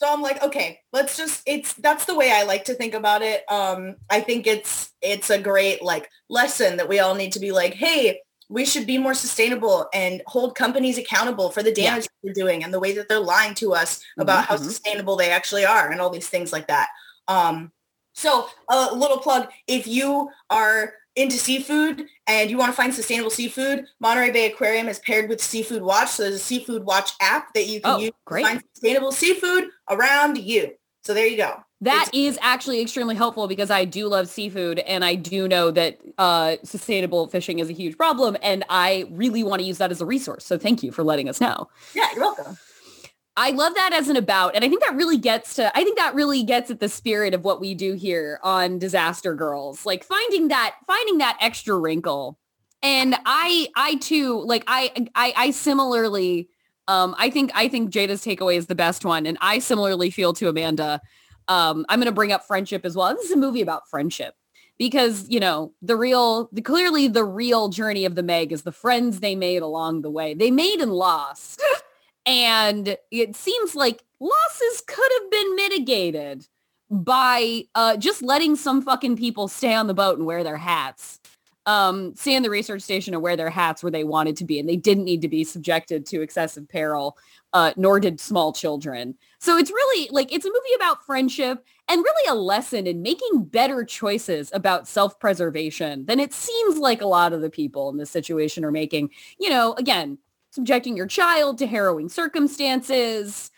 So I'm like, okay, let's just it's that's the way I like to think about it. Um I think it's it's a great like lesson that we all need to be like, hey, we should be more sustainable and hold companies accountable for the Yeah. damage they're doing and the way that they're lying to us about how Mhm. sustainable they actually are and all these things like that. Um so a little plug, if you are into seafood and you want to find sustainable seafood, Monterey Bay Aquarium is paired with Seafood Watch. So there's a Seafood Watch app that you can Oh, use great. to find sustainable seafood around you. So there you go. That It's- is actually extremely helpful because I do love seafood and I do know that uh, sustainable fishing is a huge problem and I really want to use that as a resource. So thank you for letting us know. Yeah, you're welcome. I love that as an about, and I think that really gets to, I think that really gets at the spirit of what we do here on Disaster Girls, like finding that, finding that extra wrinkle. And I, I too, like I, I, I similarly, um, I think, I think Jaida's takeaway is the best one. And I similarly feel to Amanda, um, I'm going to bring up friendship as well. This is a movie about friendship because, you know, the real, the, clearly the real journey of the Meg is the friends they made along the way. They made and lost. And it seems like losses could have been mitigated by uh, just letting some fucking people stay on the boat and wear their hats. Um, stay in the research station and wear their hats where they wanted to be. And they didn't need to be subjected to excessive peril, uh, nor did small children. So it's really like, it's a movie about friendship and really a lesson in making better choices about self-preservation than it seems like a lot of the people in this situation are making. You know, again, subjecting your child to harrowing circumstances,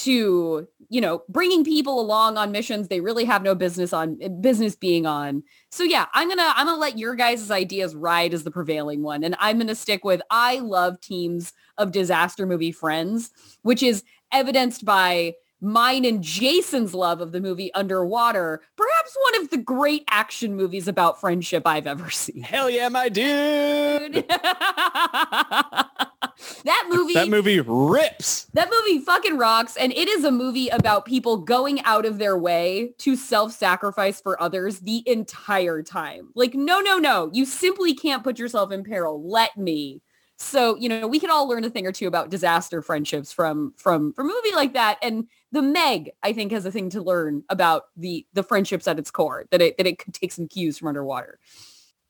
to you know bringing people along on missions they really have no business on eh, business being on so yeah i'm gonna i'm gonna let your guys' ideas ride as the prevailing one and i'm gonna stick with i love teams of disaster movie friends which is evidenced by mine and jason's love of the movie underwater perhaps one of the great action movies about friendship i've ever seen Hell yeah, my dude. that movie That movie rips. That movie fucking rocks. And it is a movie about people going out of their way to self-sacrifice for others the entire time. Like, no, no, no. You simply can't put yourself in peril. Let me. So, you know, we can all learn a thing or two about disaster friendships from from from a movie like that. And the Meg, I think, has a thing to learn about the the friendships at its core, that it that it could take some cues from underwater.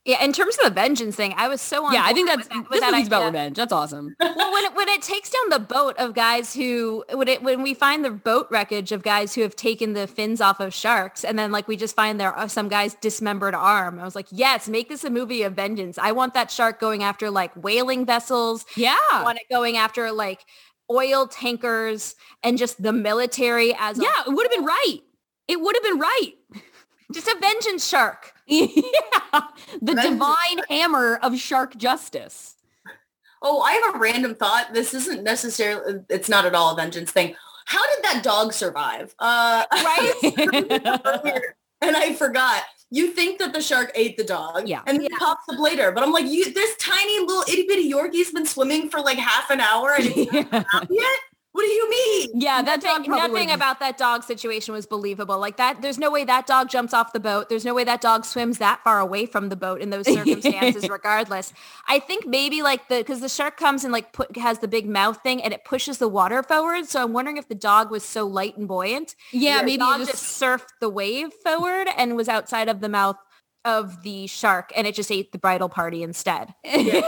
Yeah, in terms of the vengeance thing, I was so on yeah, I think that's with that, with this that about revenge. That's awesome. well, when it, when it takes down the boat of guys who when it when we find the boat wreckage of guys who have taken the fins off of sharks, and then like we just find there are some guy's dismembered arm. I was like, yes, make this a movie of vengeance. I want that shark going after like whaling vessels. Yeah. I want it going after like oil tankers and just the military as a, Yeah, it would have been right. It would have been right. just a vengeance shark. Yeah. The divine hammer of shark justice. Oh, I have a random thought. This isn't necessarily, it's not at all a vengeance thing. How did that dog survive? Uh, Right? and I forgot. You think that the shark ate the dog, Yeah. and then it pops up later. But I'm like, you, this tiny little itty bitty Yorkie's been swimming for like half an hour, and yeah. yet. What do you mean? yeah, that dog Nothing, about that dog situation was believable. Like that, there's no way that dog jumps off the boat. There's no way that dog swims that far away from the boat in those circumstances, regardless. I think maybe like the, because the shark comes and like put, has the big mouth thing and it pushes the water forward. So I'm wondering if the dog was so light and buoyant. Yeah, the maybe dog just just surfed the wave forward and was outside of the mouth of the shark and it just ate the bridal party instead. Yorkies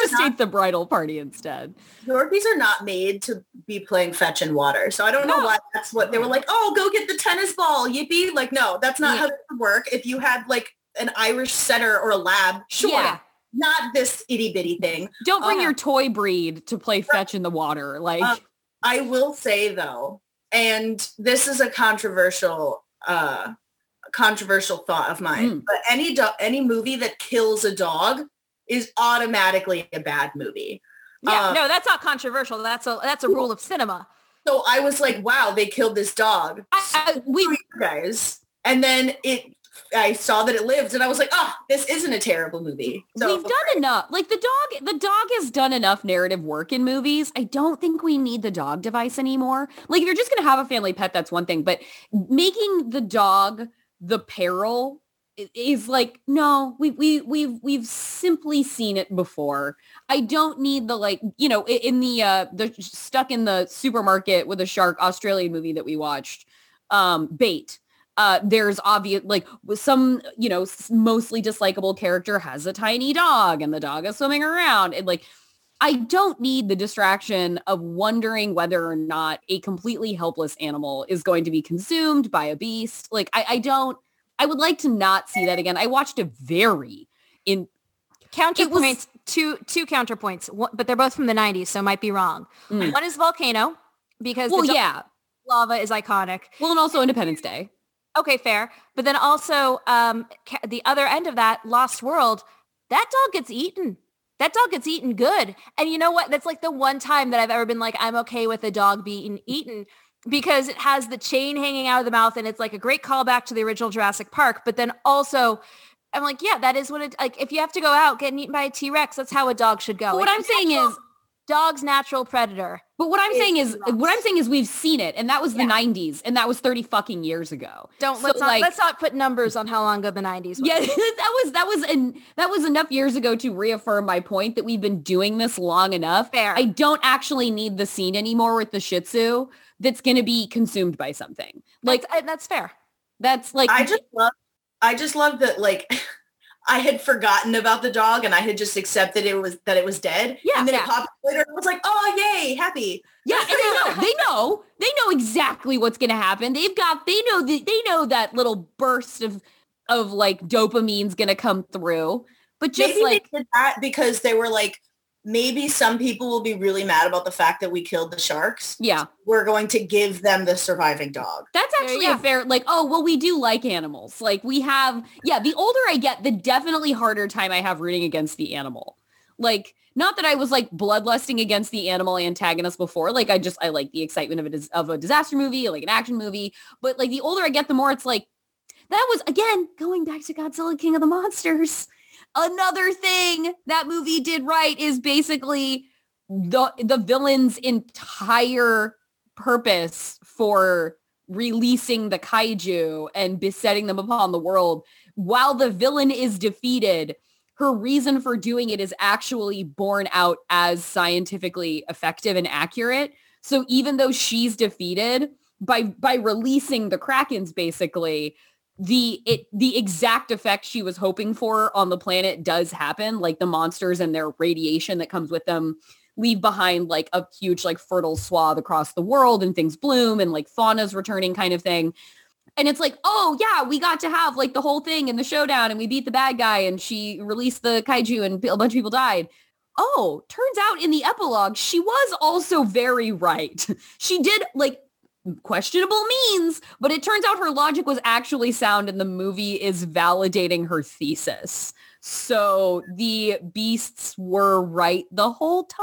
just not, ate the bridal party instead. Yorkies are not made to be playing fetch in water. So I don't know why that's what they were like. Oh, go get the tennis ball, yippee! Like, no, that's not Yeah. how it would work. If you had like an Irish setter or a lab, sure, Yeah. not this itty bitty thing. Don't bring your toy breed to play fetch in the water. Like, Uh, I will say though, and this is a controversial, uh, controversial thought of mine, Mm. but any do- any movie that kills a dog is automatically a bad movie. Yeah, Uh, no, that's not controversial. That's a, that's a rule of cinema. So I was like, wow, they killed this dog. I, I, we guys. And then it, I saw that it lived and I was like, oh, this isn't a terrible movie. So We've done enough. Like the dog, the dog has done enough narrative work in movies. I don't think we need the dog device anymore. Like if you're just gonna have a family pet, that's one thing. But making the dog the peril is like no. We we we've we've simply seen it before. I don't need the like you know in the uh the stuck in the supermarket with a shark Australian movie that we watched. Um, bait uh, there's obvious like some you know mostly dislikable character has a tiny dog and the dog is swimming around and like i don't need the distraction of wondering whether or not a completely helpless animal is going to be consumed by a beast like i, I don't i would like to not see that again i watched a very in Counterpoints, two two counterpoints, one, but they're both from the 90s, so might be wrong. Mm. One is Volcano because well yeah lava is iconic. well and also independence day Okay, fair. But then also um, ca- the other end of that, Lost World, that dog gets eaten. That dog gets eaten good. And you know what? That's like the one time that I've ever been like, I'm okay with a dog being eaten because it has the chain hanging out of the mouth and it's like a great callback to the original Jurassic Park. But then also I'm like, yeah, that is what it, like if you have to go out getting eaten by a T-Rex, that's how a dog should go. But what Like, i'm saying is dog's natural predator. But what I'm It's saying is, rough. what I'm saying is, we've seen it, and that was the *90s, and that was 30 fucking years ago. Don't So, let's not like- let's not put numbers on how long ago the 90s was. Yeah, that was that was an that was enough years ago to reaffirm my point that we've been doing this long enough. Fair. I don't actually need the scene anymore with the Shih Tzu that's going to be consumed by something. Like Like that's fair. that's like I just love I just love that like I had forgotten about the dog and I had just accepted it was that it was dead. Yeah, and then yeah. it popped later and I was like, oh yay, happy. Yeah, and they know. They know. They know exactly what's going to happen. They've got. They know. that They know that little burst of of like dopamine's going to come through. But just Maybe like they did that because they were like, maybe some people will be really mad about the fact that we killed the sharks. yeah, We're going to give them the surviving dog. that's There you actually a fair. Like, oh well, we do like animals. Like we have. Yeah, the older I get, the definitely harder time I have rooting against the animal. Like, not that I was like bloodlusting against the animal antagonist before. Like, I just I like the excitement of a of a disaster movie, like an action movie. But like the older I get, the more it's like that was again going back to Godzilla King of the Monsters. Another thing that movie did right is basically the the villain's entire purpose for releasing the kaiju and besetting them upon the world. While the villain is defeated her reason for doing it is actually borne out as scientifically effective and accurate. So even though she's defeated by by releasing the krakens basically the it the exact effect she was hoping for on the planet does happen. Like the monsters and their radiation that comes with them leave behind like a huge like fertile swath across the world and things bloom and like fauna's returning kind of thing. And it's like oh yeah we got to have like the whole thing in the showdown and we beat the bad guy and she released the kaiju and a bunch of people died. Oh turns out in the epilogue she was also very right. She did like questionable means, but it turns out her logic was actually sound and the movie is validating her thesis. So the beasts were right the whole time.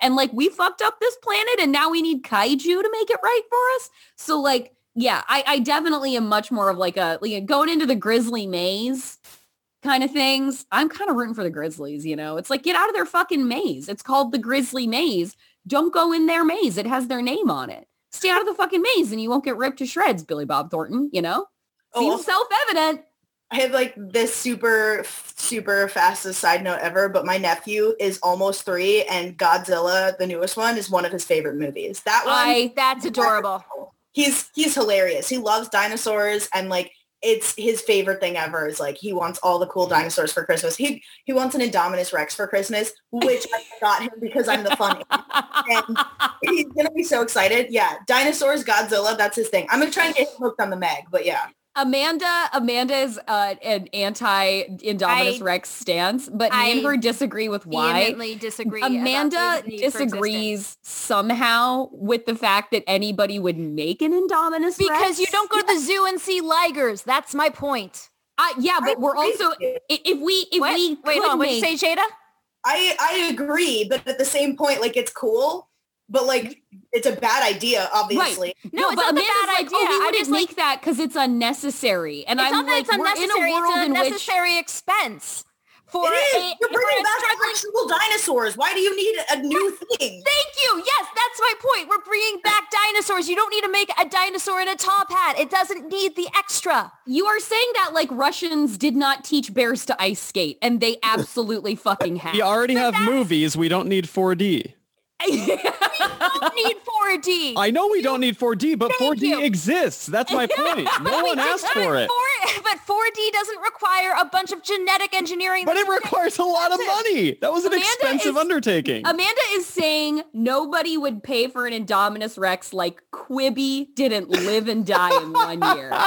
And like we fucked up this planet and now we need kaiju to make it right for us. So like, yeah, I, I definitely am much more of like a like going into the grizzly maze kind of things. I'm kind of rooting for the Grizzlies, you know. It's like get out of their fucking maze. It's called the Grizzly Maze. Don't go in their maze. It has their name on it. Stay out of the fucking maze and you won't get ripped to shreds, Billy Bob Thornton, you know? Oh, Seems self-evident. I have like this super, super fastest side note ever, but my nephew is almost three and Godzilla, the newest one, is one of his favorite movies. That one, I That's adorable. he's, he's hilarious. He loves dinosaurs and like, it's his favorite thing ever is like, he wants all the cool dinosaurs for Christmas. He, he wants an Indominus Rex for Christmas, which I got him because I'm the funny. And he's to be so excited. Yeah. Dinosaurs, Godzilla, that's his thing. I'm to try and get him hooked on the Meg, but yeah. Amanda, Amanda is uh, an anti-Indominus Rex stance, but me and her disagree with why. Vehemently disagree. about Amanda his need for existence. disagrees somehow with the fact that anybody would make an Indominus Rex. because Rex. you don't go to the zoo and see ligers. That's my point. Uh, yeah, but I we're also with if we if what? we Wait, could hold on. What make, did you say, Jaida? I I agree, but at the same point, like it's cool, but like it's a bad idea, obviously. No, it's but not the Amanda's bad like, idea. Oh, we I wouldn't just, like- make that because it's unnecessary. And it's I'm not like, it's we're in a world it's an in which unnecessary expense for It is. a, You're bringing back struggling actual dinosaurs. Why do you need a new thing? Thank you. Yes, that's my point. We're bringing back dinosaurs. You don't need to make a dinosaur in a top hat. It doesn't need the extra. you are saying that like Russians did not teach bears to ice skate, and they absolutely fucking have. We already have movies. We don't need 4D. Don't need 4D. I know we don't need 4D, but Thank 4D you. exists. That's my point. No one asked for it. Four- but 4D doesn't require a bunch of genetic engineering. But it requires a lot of money. That was an Amanda expensive is- undertaking. Amanda is saying nobody would pay for an Indominus Rex like Quibi didn't live and die in one year.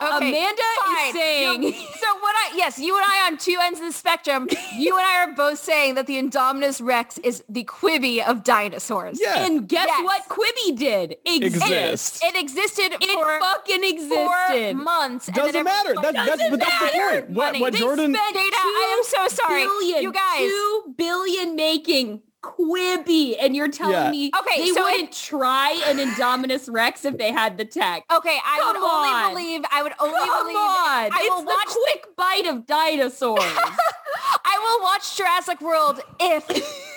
Okay, Amanda fine. is saying You- so what I yes, you and I on two ends of the spectrum. You and I are both saying that the Indominus Rex is the Quibi of dinosaurs. yeah. And guess Yes. what Quibi did? Exist. Exists. It existed It for fucking four existed. months. and Doesn't then matter. everybody- That's, that's, but that's the point. What, what They Jordan... spent Data, I am so sorry. billion, You guys. two billion making Quibi, and you're telling Yeah. me Okay, they so wouldn't try an Indominus Rex if they had the tech. Okay, I would Come only believe I would only Come believe on, I it's will the watch quick bite of dinosaurs. I will watch Jurassic World if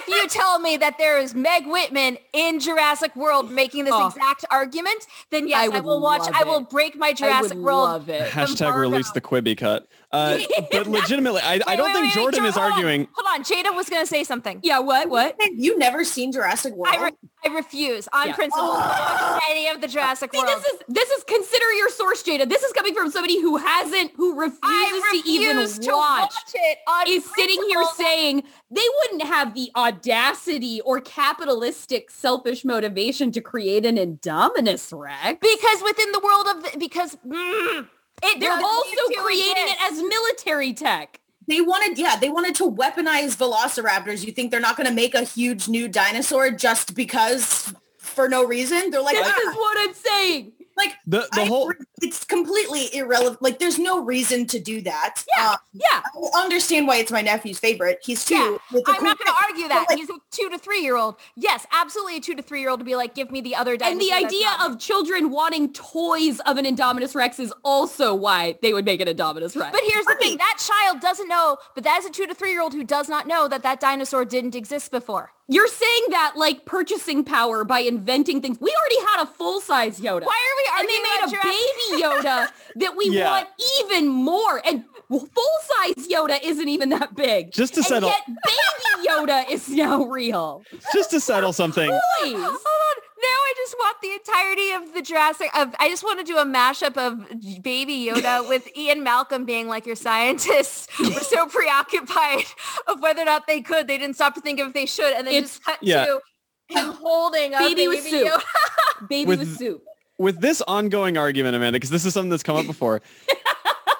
if you tell me that there is Meg Whitman in Jurassic World making this Oh. exact argument, then yes, I I, will watch. love I will break my I Jurassic would World. love it. Hashtag Embargo. release the Quibi cut. Uh, but legitimately, I, I don't wait, think wait, Jordan Jo- is hold on. arguing. Hold on, Jaida was going to say something. Yeah, what? What? You never seen Jurassic World? I, re- I refuse on Yeah. principle to watch any of the Jurassic See, World. this is this is consider your source, Jaida. This is coming from somebody who hasn't, who refuses I to even to watch. it on Is sitting here saying they wouldn't have the audacity or capitalistic selfish motivation to create an Indominus Rex. because within the world of the, because mm, it They're also need to creating it as military tech. They wanted, yeah, they wanted to weaponize velociraptors. You think they're not going to make a huge new dinosaur just because for no reason? They're like, This "Ah." is what I'm saying. Like The the I whole it's completely irrelevant. Like, there's no reason to do that. Yeah, Um, yeah. I understand why it's my nephew's favorite. He's two. Yeah, It's a I'm cool not going to thing. argue that. Like, He's a two to three year old. Yes, absolutely a two to three year old to be like, give me the other dinosaur. And the idea not- of children wanting toys of an Indominus Rex is also why they would make an Indominus Rex. But here's the thing, that child doesn't know, but that is a two to three year old who does not know that that dinosaur didn't exist before. You're saying that like purchasing power by inventing things. We already had a full-size Yoda. Why are we and they made about a Jurassic- baby Yoda that we Yeah. want even more. And full-size Yoda isn't even that big. just to and settle yet baby Yoda is now real. just to settle something. Please. Hold on. Now I just want the entirety of the Jurassic of I just want to do a mashup of Baby Yoda with Ian Malcolm being like your scientists were so preoccupied of whether or not they could, they didn't stop to think of if they should, and then It's- just cut yeah. to him holding a Baby baby, with soup. Yoda. Baby With- with soup. with this ongoing argument, Amanda, because this is something that's come up before.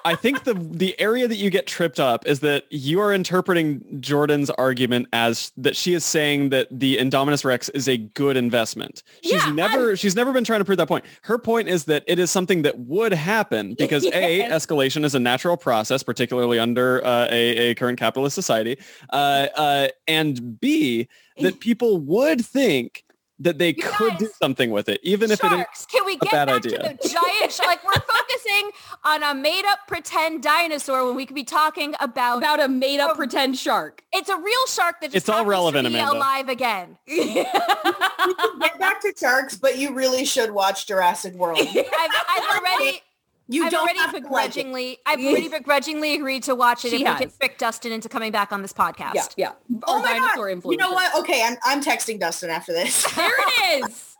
I think the the area that you get tripped up is that you are interpreting Jordan's argument as that she is saying that the Indominus Rex is a good investment. She's Yeah, never she's never been trying to prove that point. Her point is that it is something that would happen because a escalation is a natural process, particularly under uh, a, a current capitalist society, uh, uh, and b that people would think that they You could do something with it, even if it is Sharks. Can we get bad back idea. to the giant sh- like we're focusing on a made up pretend dinosaur when we could be talking about, About a made-up Oh. pretend shark. it's a real shark that just It's all relevant, to be Amanda. alive again. We can get back to sharks, but you really should watch Jurassic World. I've, I've already You I've don't already have to like it. begrudgingly I've already begrudgingly agreed to watch it She if has. we can trick Dustin into coming back on this podcast. Yeah, yeah. Oh Our my God. influence. You know what? Okay, I'm, I'm texting Dustin after this. There it is.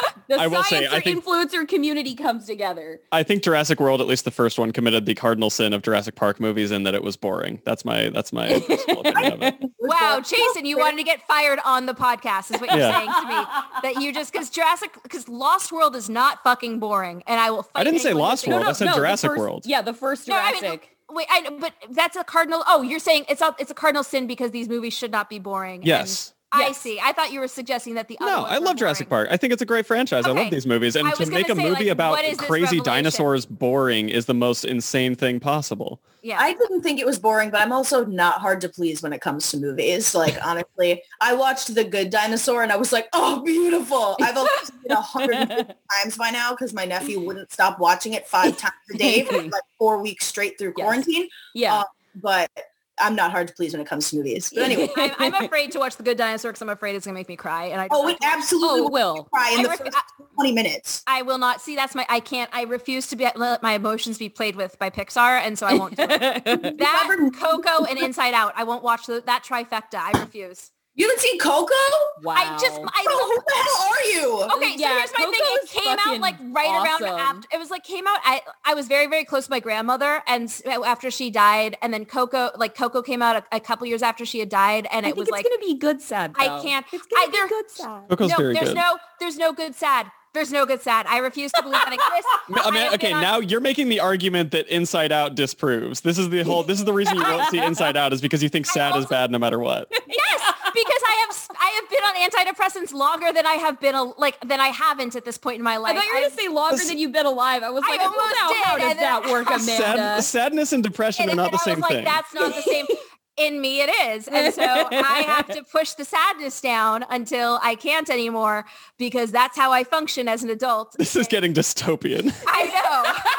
The I will say, science I think- influencer community comes together. I think Jurassic World, at least the first one, committed the cardinal sin of Jurassic Park movies in that it was boring. That's my that's my opinion of it. Wow, Jason, you wanted to get fired on the podcast is what you're Yeah. saying to me. That you just because Jurassic because Lost World is not fucking boring and I will fight I didn't say anyone who Lost thinks- World. I said the Jurassic first- World. Yeah, the first No, I Jurassic. mean, wait, I, know, but that's a cardinal. Oh, you're saying it's a, it's a cardinal sin because these movies should not be boring. and- Yes. I Yes. see. I thought you were suggesting that the other No, ones I were love Jurassic. Park. I think it's a great franchise. I love these movies. And to make a say, movie like, about what is this crazy dinosaurs boring is the most insane thing possible. Yeah. I didn't think it was boring, but I'm also not hard to please when it comes to movies. Like honestly, I watched The Good Dinosaur and I was like, oh, beautiful. I've also seen it 150 times by now because my nephew wouldn't stop watching it five times a day for like four weeks straight through Yes. quarantine. yeah. Uh, But I'm not hard to please when it comes to movies. But anyway, I'm, I'm afraid to watch The Good Dinosaur because I'm afraid it's gonna make me cry. And I oh, it absolutely Oh, will will. cry in I the ref- first 20 minutes. I will not see. That's my. I can't. I refuse to be let my emotions be played with by Pixar, and so I won't. Do it. That Never- Coco and Inside Out. I won't watch the, that trifecta. I refuse. You haven't seen Coco? wow. I just. I Bro, who the hell are you? Okay, Yeah, so here's my thing. It came out like fucking right around after. It was like came out. I I was very very close to my grandmother, and after she died, and then Coco like Coco came out a, a couple years after she had died, and I it think was it's like gonna be good sad. I can't- It's gonna I- be there- good sad. Coco's no, very there's good. no there's no good sad. There's no good sad. I refuse to believe that exists. I mean, have okay, on- now you're making the argument that Inside Out disproves. This is the whole. This is the reason you won't see Inside Out is because you think sad is bad no matter what. Yes, because I have s- I have been on antidepressants longer than I have been a, like than I haven't at this point in my life. I thought you were gonna say longer than you've been alive. I was I like, well, almost now, how does that work, Amanda? Sad, sadness and depression and are not the I same was like, thing. that's not the same. In me, it is, and so I have to push the sadness down until I can't anymore because that's how I function as an adult. This is getting dystopian. I know.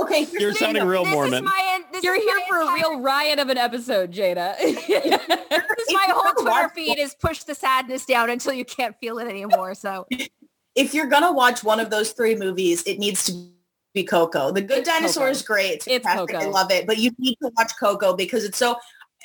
Okay, You're here's the sounding real this Mormon. Is my, this You're is here my for a real riot of an episode, Jaida. This is my whole Twitter watch- feed is push the sadness down until you can't feel it anymore. So if you're gonna watch one of those three movies, it needs to be Coco. The Good It's Dinosaur Coco. is great. It's, It's fantastic. I love it. But you need to watch Coco because it's so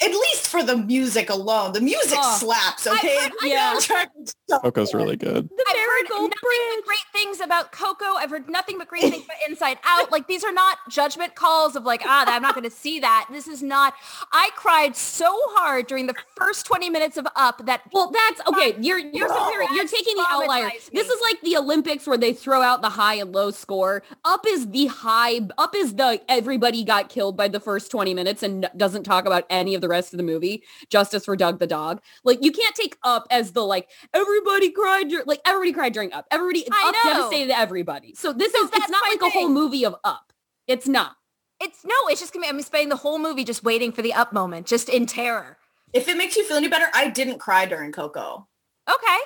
at least for the music alone. The music Oh, slaps, I- okay? I- The yeah. Soundtrack is so Coco's good. really good. The I've heard Marigold nothing but great things about Coco. I've heard nothing but great things about Inside Out. Like these are not judgment calls of like, ah, I'm not going to see that. This is not. I cried so hard during the first 20 minutes of Up that Well, that's okay. You're you're Bro, comparing, you're taking the outlier. traumatized This is like the Olympics where they throw out the high and low score. Up is the high. Up is the everybody got killed by the first 20 minutes and doesn't talk about any of the rest of the movie. Justice for Doug the dog. Like you can't take Up as the like everybody cried. dur- Like everybody cried during Up. Everybody I Up know. devastated everybody. So this So is it's that's not my like a whole movie of Up. It's not. it's no, it's just gonna be, I'm spending the whole movie just waiting for the Up moment, just in terror. If it makes you feel any better, I didn't cry during Coco. Okay.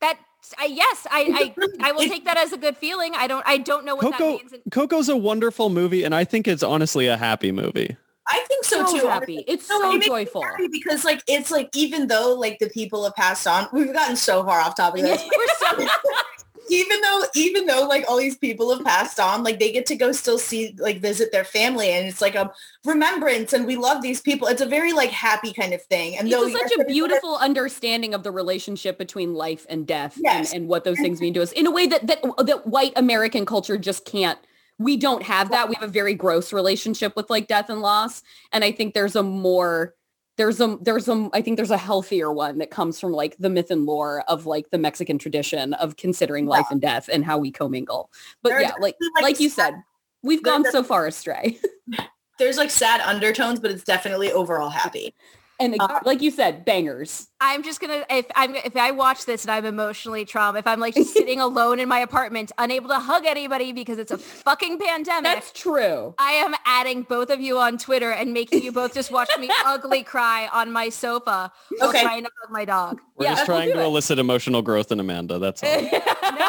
That I yes, I I, I will take that as a good feeling. I don't I don't know what Coco that means. And- Coco's a wonderful movie, and I think it's honestly a happy movie. I think so, So too. happy. It's No, so it joyful. because like it's like even though like the people have passed on, we've gotten so far off topic. of. So even though even though like all these people have passed on, like they get to go still see like visit their family, and it's like a remembrance, and we love these people. It's a very like happy kind of thing. And though It's such a beautiful understanding of the relationship between life and death Yes. and, and what those things mean to us in a way that, that that white American culture just can't. We don't have that. We have a very gross relationship with like death and loss. And I think there's a more there's a there's a I think there's a healthier one that comes from like the myth and lore of like the Mexican tradition of considering life and death and how we commingle. But There are yeah, like definitely, like you sad- said, we've gone so far astray. there's like sad undertones, but it's definitely overall happy. And Uh, like you said, bangers. I'm just gonna if I'm if I watch this and I'm emotionally traumatized, if I'm like just sitting alone in my apartment, unable to hug anybody because it's a fucking pandemic. That's true. I am adding both of you on Twitter and making you both just watch me ugly cry on my sofa while Okay. trying to hug my dog. We're Yeah, just trying to it. elicit emotional growth in Amanda. That's all. No.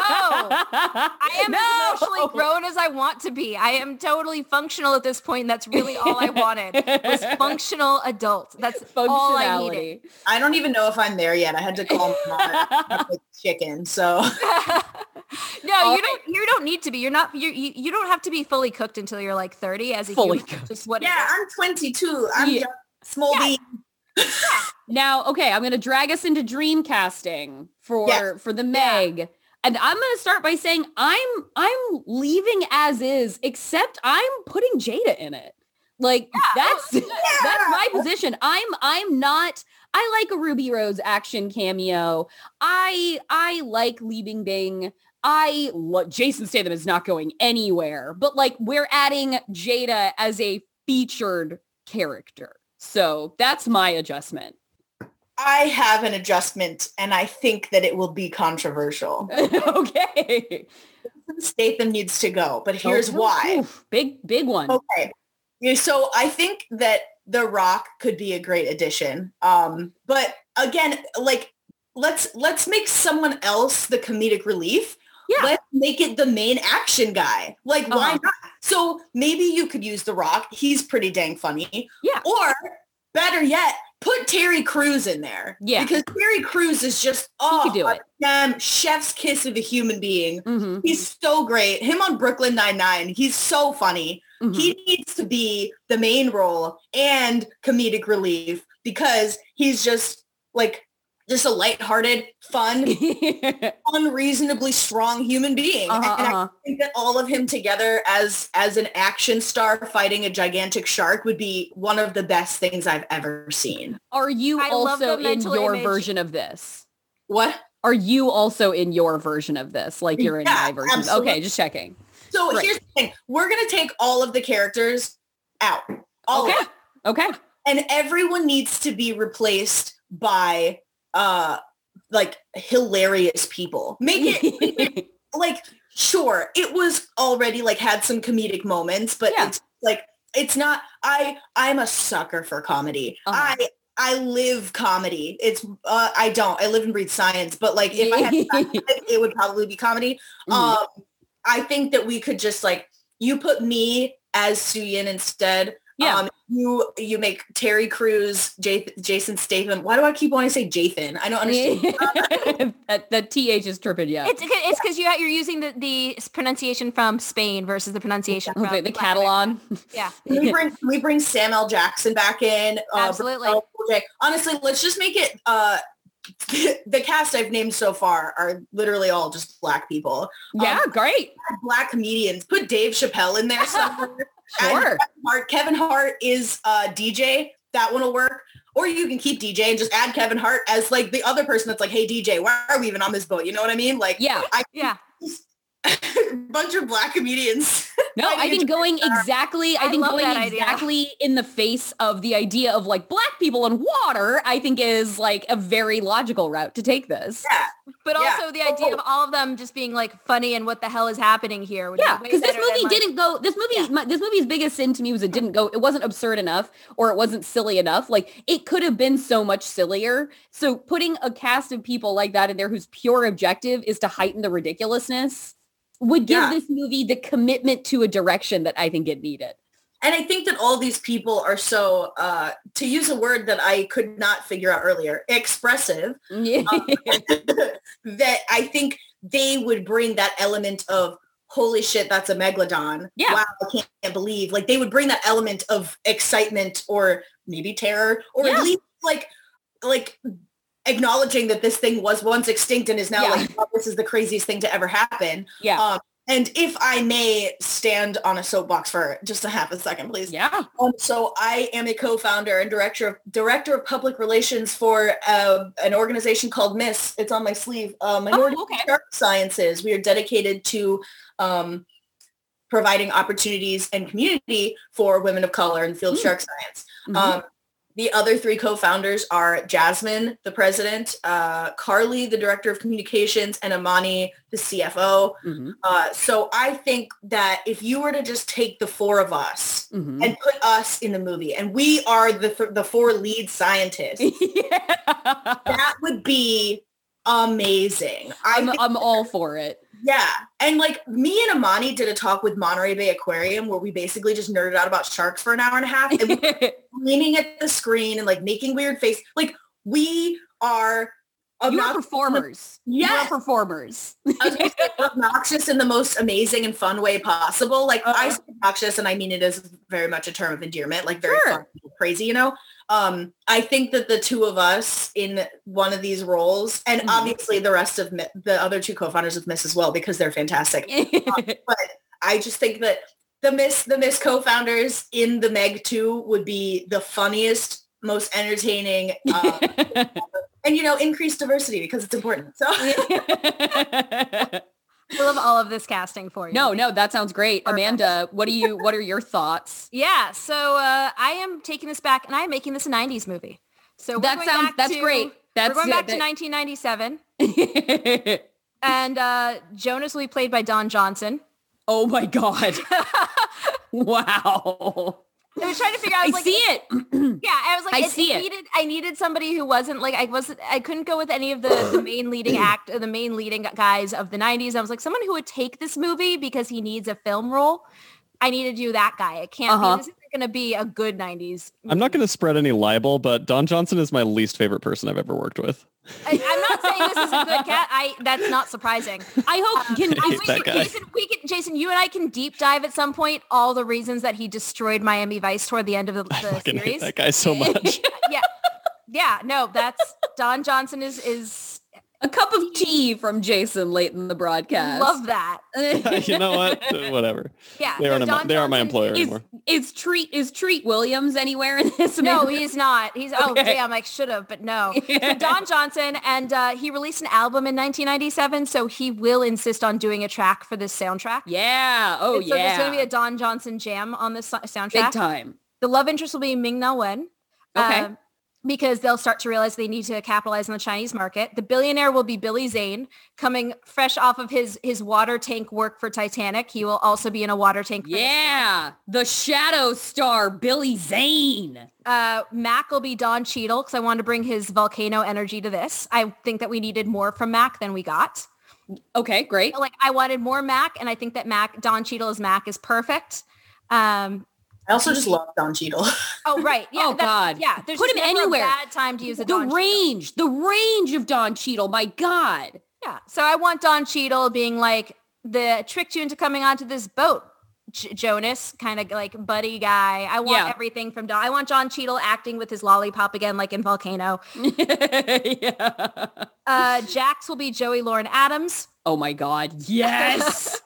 I am No! as emotionally grown as I want to be. I am totally functional at this point. That's really all I wanted was functional adult. That's all I needed. I don't even know if I'm there yet. I had to call my mom chicken. So no, All you don't. You don't need to be. You're not. You're, you you don't have to be fully cooked until you're like 30 as a Fully human. cooked. Just what. yeah. I'm 22. I'm Yeah. young, small Yeah. bean. Now, okay, I'm going to drag us into dream casting for Yes. for the Meg. And I'm going to start by saying I'm I'm leaving as is except I'm putting Jaida in it. Like that's that's my position. I'm I'm not I like a Ruby Rose action cameo. I I like Li Bingbing. I lo- Jason Statham is not going anywhere, but like we're adding Jaida as a featured character. So that's my adjustment. I have an adjustment and I think that it will be controversial. okay. Statham needs to go, but here's Oh, why. oof, big, big one. Okay. So I think that The Rock could be a great addition. Um, but again, like let's let's make someone else the comedic relief. Yeah. Let's make it the main action guy. Like why Uh-huh. not? So maybe you could use The Rock. He's pretty dang funny. Yeah. Or better yet, put Terry Crews in there. Yeah. Because Terry Crews is just oh do a it. damn chef's kiss of a human being. Mhm, He's so great. Him on Brooklyn Nine-Nine. He's so funny mhm. he needs to be the main role and comedic relief because he's just like just a lighthearted, fun, unreasonably strong human being. Uh-huh, and uh-huh. I think that all of him together as as an action star fighting a gigantic shark would be one of the best things I've ever seen. Are you I also in your image. version of this? What? Are you also in your version of this? Like you're in Yeah, my version? absolutely. Okay, just checking. So Right. here's the thing. We're going to take all of the characters out. All Okay. them. Okay. and everyone needs to be replaced by uh like hilarious people make it, make it like sure it was already like had some comedic moments but Yeah. it's like it's not i i'm a sucker for comedy Uh-huh. i i live comedy it's uh i don't i live and breathe science but like if i had decide, it would probably be comedy Mhm. um i think that we could just like you put me as Suyin instead Yeah. Um, you you make Terry Crews, J- Jason Statham. Why do I keep wanting to say Jathan? I don't understand. that, that th is tripping. Yeah. It's it's because you you're using the, the pronunciation from Spain versus the pronunciation from Okay, the Latin America. Catalan. Yeah. Can we bring can we bring Sam L. Jackson back in? Uh, Absolutely. Brooke L. Honestly, let's just make it. Uh, the cast I've named so far are literally all just black people. Yeah, great. Black comedians. Put Dave Chappelle in there somewhere. Sure. Kevin Hart. Kevin Hart is uh, DJ. That one will work. Or you can keep DJ and just add Kevin Hart as like the other person that's like, hey DJ, why are we even on this boat? You know what I mean? Like, Yeah. I Yeah. bunch of black comedians. No, I think going exactly, I I think going that idea. exactly in the face of the idea of like black people and water, I think is like a very logical route to take this. yeah. But Yeah. also the idea of oh. all of them just being like funny and what the hell is happening here. Yeah, because this movie like- didn't go. This movie, Yeah. my, this movie's biggest sin to me was it didn't go. It wasn't absurd enough, or it wasn't silly enough. Like it could have been so much sillier. So putting a cast of people like that in there, whose pure objective is to heighten the ridiculousness, would give Yeah. this movie the commitment to a direction that I think it needed. And I think that all these people are so, uh, to use a word that I could not figure out earlier, expressive, Yeah. that I think they would bring that element of, holy shit, that's a megalodon. Yeah. Wow, I can't believe. Like they would bring that element of excitement or maybe terror or Yeah. at least like, like acknowledging that this thing was once extinct and is now Yeah. like, oh, this is the craziest thing to ever happen. yeah. Um, and if I may stand on a soapbox for just a half a second, please. yeah. Um, so I am a co-founder and director of director of public relations for uh, an organization called MISS. It's on my sleeve. Uh, Minority Oh, okay. Shark Sciences. We are dedicated to um, providing opportunities and community for women of color in the field of Mm. shark science. Mhm. Um, the other three co-founders are Jasmine, the president, uh, Carly, the director of communications, and Amani, the CFO. Mhm. Uh, so I think that if you were to just take the four of us Mhm. and put us in the movie, and we are the th- the four lead scientists, yeah. that would be amazing. I'm, I'm all for it. Yeah, and like me and Amani did a talk with Monterey Bay Aquarium where we basically just nerded out about sharks for an hour and a half, and we were leaning at the screen and like making weird face. Like we are you are performers. Are performers. I was gonna say obnoxious in the most amazing and fun way possible. Like I Uh-huh. say obnoxious, and I mean it is very much a term of endearment, like very Sure. fun, crazy, you know. Um, I think that the two of us in one of these roles, and Mhm. obviously the rest of Mi- the other two co-founders of Miss as well, because they're fantastic. But I just think that the Miss the Miss co-founders in the Meg two would be the funniest, most entertaining, uh, and you know, increase diversity because it's important. So. I love all of this casting for you. no, no, that sounds great. Amanda, what do you what are your thoughts? Yeah. So uh, I am taking this back and I am making this a 90s movie. So we're That sounds that's to- great. That's we're going back to 1997 and uh, Jonas will be played by Don Johnson. oh my god. wow. I was trying to figure out. I, I like, see it. Yeah, I was like, I it, see it it. needed. I needed somebody who wasn't like I wasn't. I couldn't go with any of the the main leading act, or the main leading guys of the '90s. I was like someone who would take this movie because he needs a film role. I need to do that guy. It can't Uh-huh. be. This going to be a good '90s. I'm not going to spread any libel, but Don Johnson is my least favorite person I've ever worked with. I, I'm not saying this is a good cat. I that's not surprising. I hope can, I hate we- guy. Jason, we can, Jason, you and I can deep dive at some point all the reasons that he destroyed Miami Vice toward the end of the, I the hate series. that guy so much. yeah, yeah, no, that's Don Johnson is is a cup of tea from Jason late in the broadcast. love that. you know what? Whatever. Yeah, They no, aren't, Don my, they aren't my Johnson employer is, anymore. is treat is Treat Williams anywhere in this? No, movie? he's not. He's oh Okay. damn, I should have, but no. So Don Johnson, and uh, he released an album in 1997, so he will insist on doing a track for this soundtrack. Yeah. Oh so there's gonna be a Don Johnson jam on this soundtrack. Big time. The love interest will be Ming Na Wen. Okay. um, because they'll start to realize they need to capitalize on the Chinese market. The billionaire will be Billy Zane, coming fresh off of his his water tank work for Titanic. He will also be in a water tank. Yeah. The shadow star Billy Zane. Uh, Mac will be Don Cheadle because I wanted to bring his volcano energy to this. I think that we needed more from Mac than we got. Okay, great. Like I wanted more Mac, and I think that Mac Don Cheadle as Mac is perfect. Um, I also just love Don Cheadle. Oh right, yeah, Oh, God. yeah. There's Put him never a anywhere. bad time to use a The Don Cheadle. range, the range of Don Cheadle. My God. Yeah. So I want Don Cheadle being like the tricked you into coming onto this boat. J- Jonas, kind of like buddy guy. I want Yeah. everything from Don. I want Don Cheadle acting with his lollipop again, like in Volcano. yeah. Uh, Jax will be Joey Lauren Adams. Oh my God. Yes.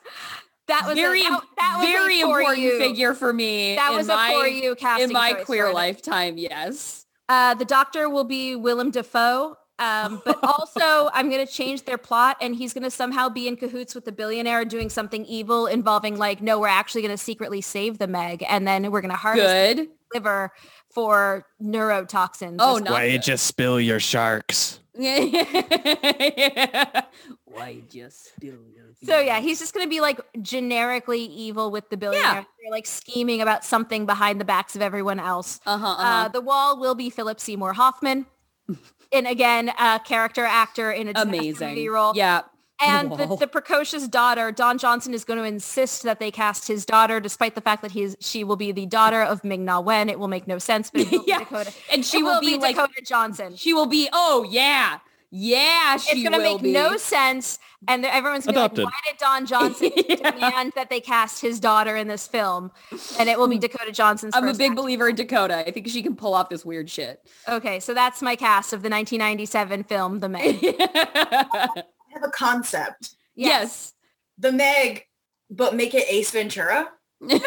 That was very, a, that, that was very important you. figure for me. That in was my, a for you casting in my queer for lifetime. Yes. Uh, the Doctor will be Willem Dafoe. Um, but also, I'm going to change their plot, and he's going to somehow be in cahoots with the billionaire doing something evil involving like, no, we're actually going to secretly save the Meg, and then we're going to harvest Good. liver for neurotoxins. Oh, no. Why you just spill your sharks? Why just your So yeah, he's just going to be like generically evil with the billionaire. They're like scheming about something behind the backs of everyone else. Uh-huh, Uh, uh-huh. the wall will be Philip Seymour Hoffman. and again, a character actor in a Amazing. movie role. Yeah. And the, Wall. the precocious daughter, Don Johnson, is going to insist that they cast his daughter, despite the fact that he's she will be the daughter of Ming Na Wen. It will make no sense, but it will Yeah. be Dakota. And she it will, be, like, Dakota Johnson. she will be, oh yeah. Yeah, she It's going to will make be. no sense, and everyone's going to be Adopted. like, "Why did Don Johnson Yeah. demand that they cast his daughter in this film?" And it will be hmm. Dakota Johnson's. I'm a big act. believer in Dakota. I think she can pull off this weird shit. Okay, so that's my cast of the 1997 film The Meg. I have a concept. yes. The Meg, but make it Ace Ventura. Jim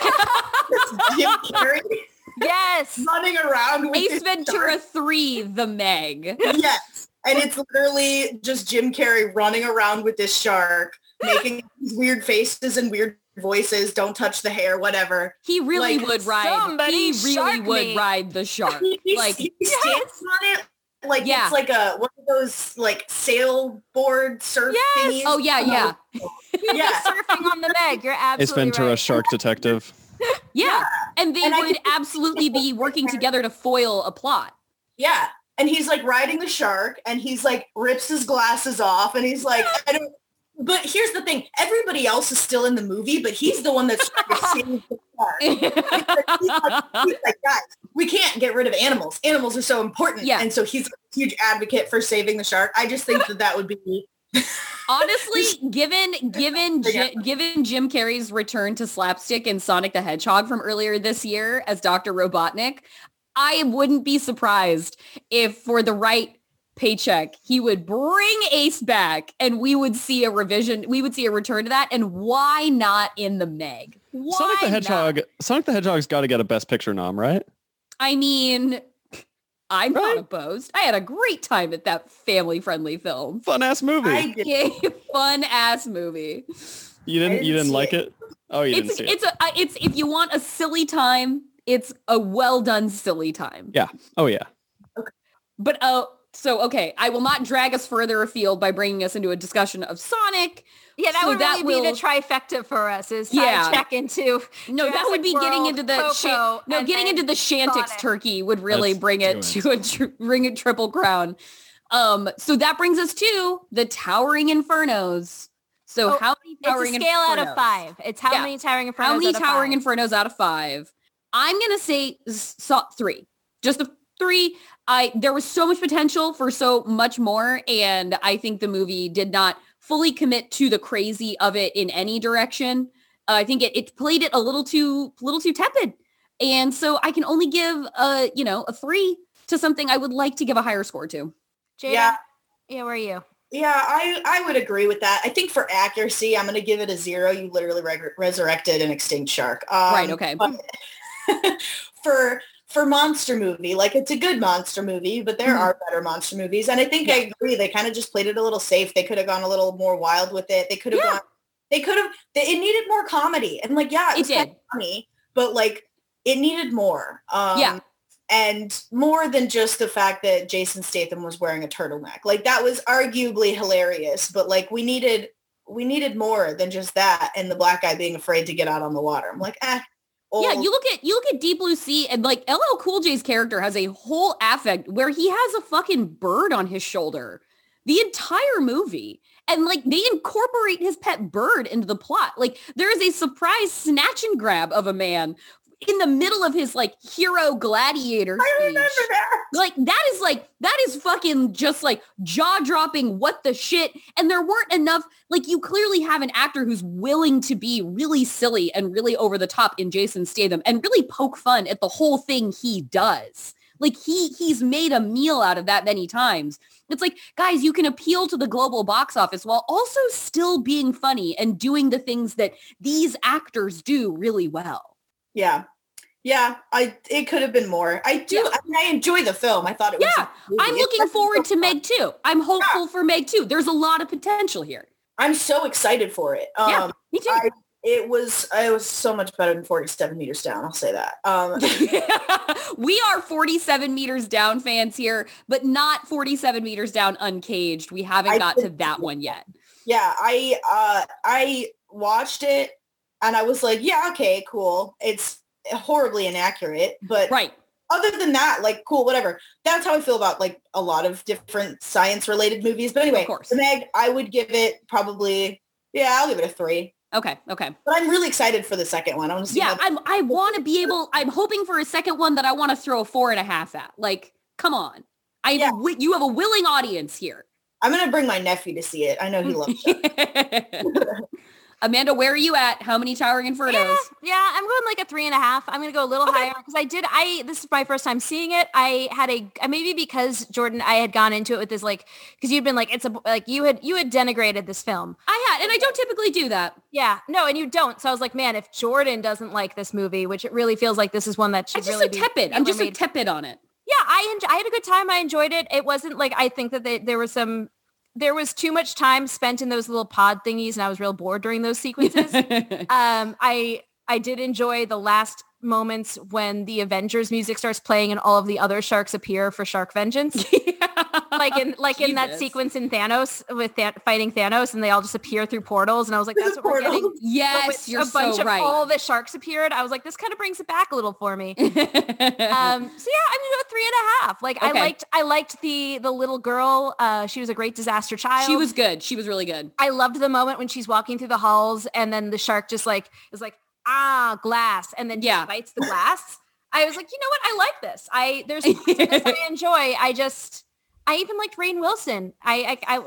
Carrey yes. running around with Ace his Ventura 3, The Meg. Yes. And it's literally just Jim Carrey running around with this shark, making weird faces and weird voices. Don't touch the hair, whatever. He really Like, would ride. somebody He really would me. ride the shark. He, he- like he stands on it like Yeah. it's like a one of those like sailboard surf Yes. thingies. Oh yeah, yeah. Yeah. Surfing on the Meg. You're Ace absolutely Ventura, right. Shark Detective. Yeah. And they And would absolutely be working together to foil a plot. Yeah. And he's like riding the shark and he's like rips his glasses off and he's like, I don't but here's the thing, everybody else is still in the movie, but he's the one that's trying to save the shark. He's like, he's like, guys, we can't get rid of animals. Animals are so important. Yeah. And so he's a huge advocate for saving the shark. I just think that that would be Honestly, given given given Jim Carrey's return to slapstick in Sonic the Hedgehog from earlier this year as Dr. Robotnik, I wouldn't be surprised if for the right paycheck he would bring Ace back and we would see a revision, we would see a return to that and why not in the Meg? Why Sonic the not? Hedgehog. Sonic the Hedgehog's got to get a Best Picture nom, right? I mean, I'm not opposed. I had a great time at that family-friendly film. Fun ass movie. I did fun ass movie. you didn't. didn't you didn't like it. it. Oh, you It's didn't see it. it's a uh, it's if you want a silly time, it's a well done silly time. Yeah. Oh yeah. Okay. But uh so okay, I will not drag us further afield by bringing us into a discussion of Sonic. Yeah, that So would that really be will- the trifecta for us. Is Yeah. check into No, that would be getting into the Coco, shan- no, getting into the Shantix Sonic. turkey would really Let's bring it do to a tr- bring a triple crown. Um, so that brings us to the Towering Infernos. So Oh, how many It's a Towering scale out of Infernos? five. It's how Yeah. many towering infernos. How many out of towering five? infernos out of five? I'm gonna say s- so, three. Just the three. I there was so much potential for so much more, and I think the movie did not fully commit to the crazy of it in any direction. Uh, I think it, it played it a little too little too tepid, and so I can only give a you know a three to something I would like to give a higher score to. Jaida? Yeah. Yeah, where are you? Yeah, I, I would agree with that. I think for accuracy, I'm going to give it a zero. You literally re- resurrected an extinct shark. Um, Right, okay. but for for monster movie, like it's a good monster movie, but there Mhm. are better monster movies. And I think I agree. They kind of just played it a little safe. They could have gone a little more wild with it. They could have Yeah. gone. They could have. It needed more comedy. And like, yeah, it, was did. funny, but like it needed more. Um, Yeah. and more than just the fact that Jason Statham was wearing a turtleneck. Like that was arguably hilarious, but like we needed we needed more than just that and the black guy being afraid to get out on the water. I'm like, eh. Yeah, oh. you look at you look at Deep Blue Sea and like LL Cool J's character has a whole affect where he has a fucking bird on his shoulder the entire movie. And like they incorporate his pet bird into the plot. Like there is a surprise snatch and grab of a man in the middle of his like hero gladiator I speech. remember that. Like that is like that is fucking just like jaw dropping what the shit and there weren't enough like you clearly have an actor who's willing to be really silly and really over the top in Jason Statham and really poke fun at the whole thing he does. Like he he's made a meal out of that many times. It's like, guys, you can appeal to the global box office while also still being funny and doing the things that these actors do really well. Yeah. Yeah, I it could have been more. I do. Yeah. I, mean, I enjoy the film. I thought it was. Yeah, I'm looking forward to so Meg 2. I'm hopeful for Meg 2. There's a lot of potential here. I'm so excited for it. Um, Yeah, me too. I, it was it was so much better than 47 meters down. I'll say that. Um, we are 47 meters down fans here, but not 47 meters down uncaged. We haven't I got to that one yet. yeah, I uh, I watched it and I was like, yeah, okay, cool. It's horribly inaccurate, but Right. other than that, like, cool, whatever. That's how I feel about like a lot of different science related movies. But anyway, Of course. Meg, I would give it probably, yeah, I'll give it a three. Okay. Okay. But I'm really excited for the second one. I want to see. Yeah. I'm, I want to be able, I'm hoping for a second one that I want to throw a four and a half at. Like, come on. I, Yeah. you have a willing audience here. I'm gonna bring my nephew to see it. I know he loves it. Amanda, where are you at? How many Towering Infernos? Yeah, yeah, I'm going like a three and a half. I'm going to go a little higher because I did. I this is my first time seeing it. I had a uh, maybe because Jordan, I had gone into it with this like because you'd been like it's a like you had you had denigrated this film. I had, and I don't typically do that. Yeah, no, and you don't. So I was like, man, if Jordan doesn't like this movie, which it really feels like this is one that should I'm just really a be tepid. I'm just a tailor-made. tepid on it. Yeah, I enj- I had a good time. I enjoyed it. It wasn't like I think that they, there was some there was too much time spent in those little pod thingies, and I was real bored during those sequences. um, I I did enjoy the last moments when the Avengers music starts playing and all of the other sharks appear for Shark Vengeance. like in like in that sequence in Thanos with Tha- fighting Thanos, and they all just appear through portals, and I was like, that's what we're getting. Yes, you're a bunch so of right. all the sharks appeared. I was like, this kind of brings it back a little for me. Um, so yeah, I'm gonna a three and a half. Like I liked, I liked the the little girl. Uh, she was a great disaster child. she was good. She was really good. I loved the moment when she's walking through the halls, and then the shark just like is like ah glass, and then Yeah. bites the glass. I was like, you know what? I like this. I there's this I enjoy. I just I even liked Rainn Wilson. I I, I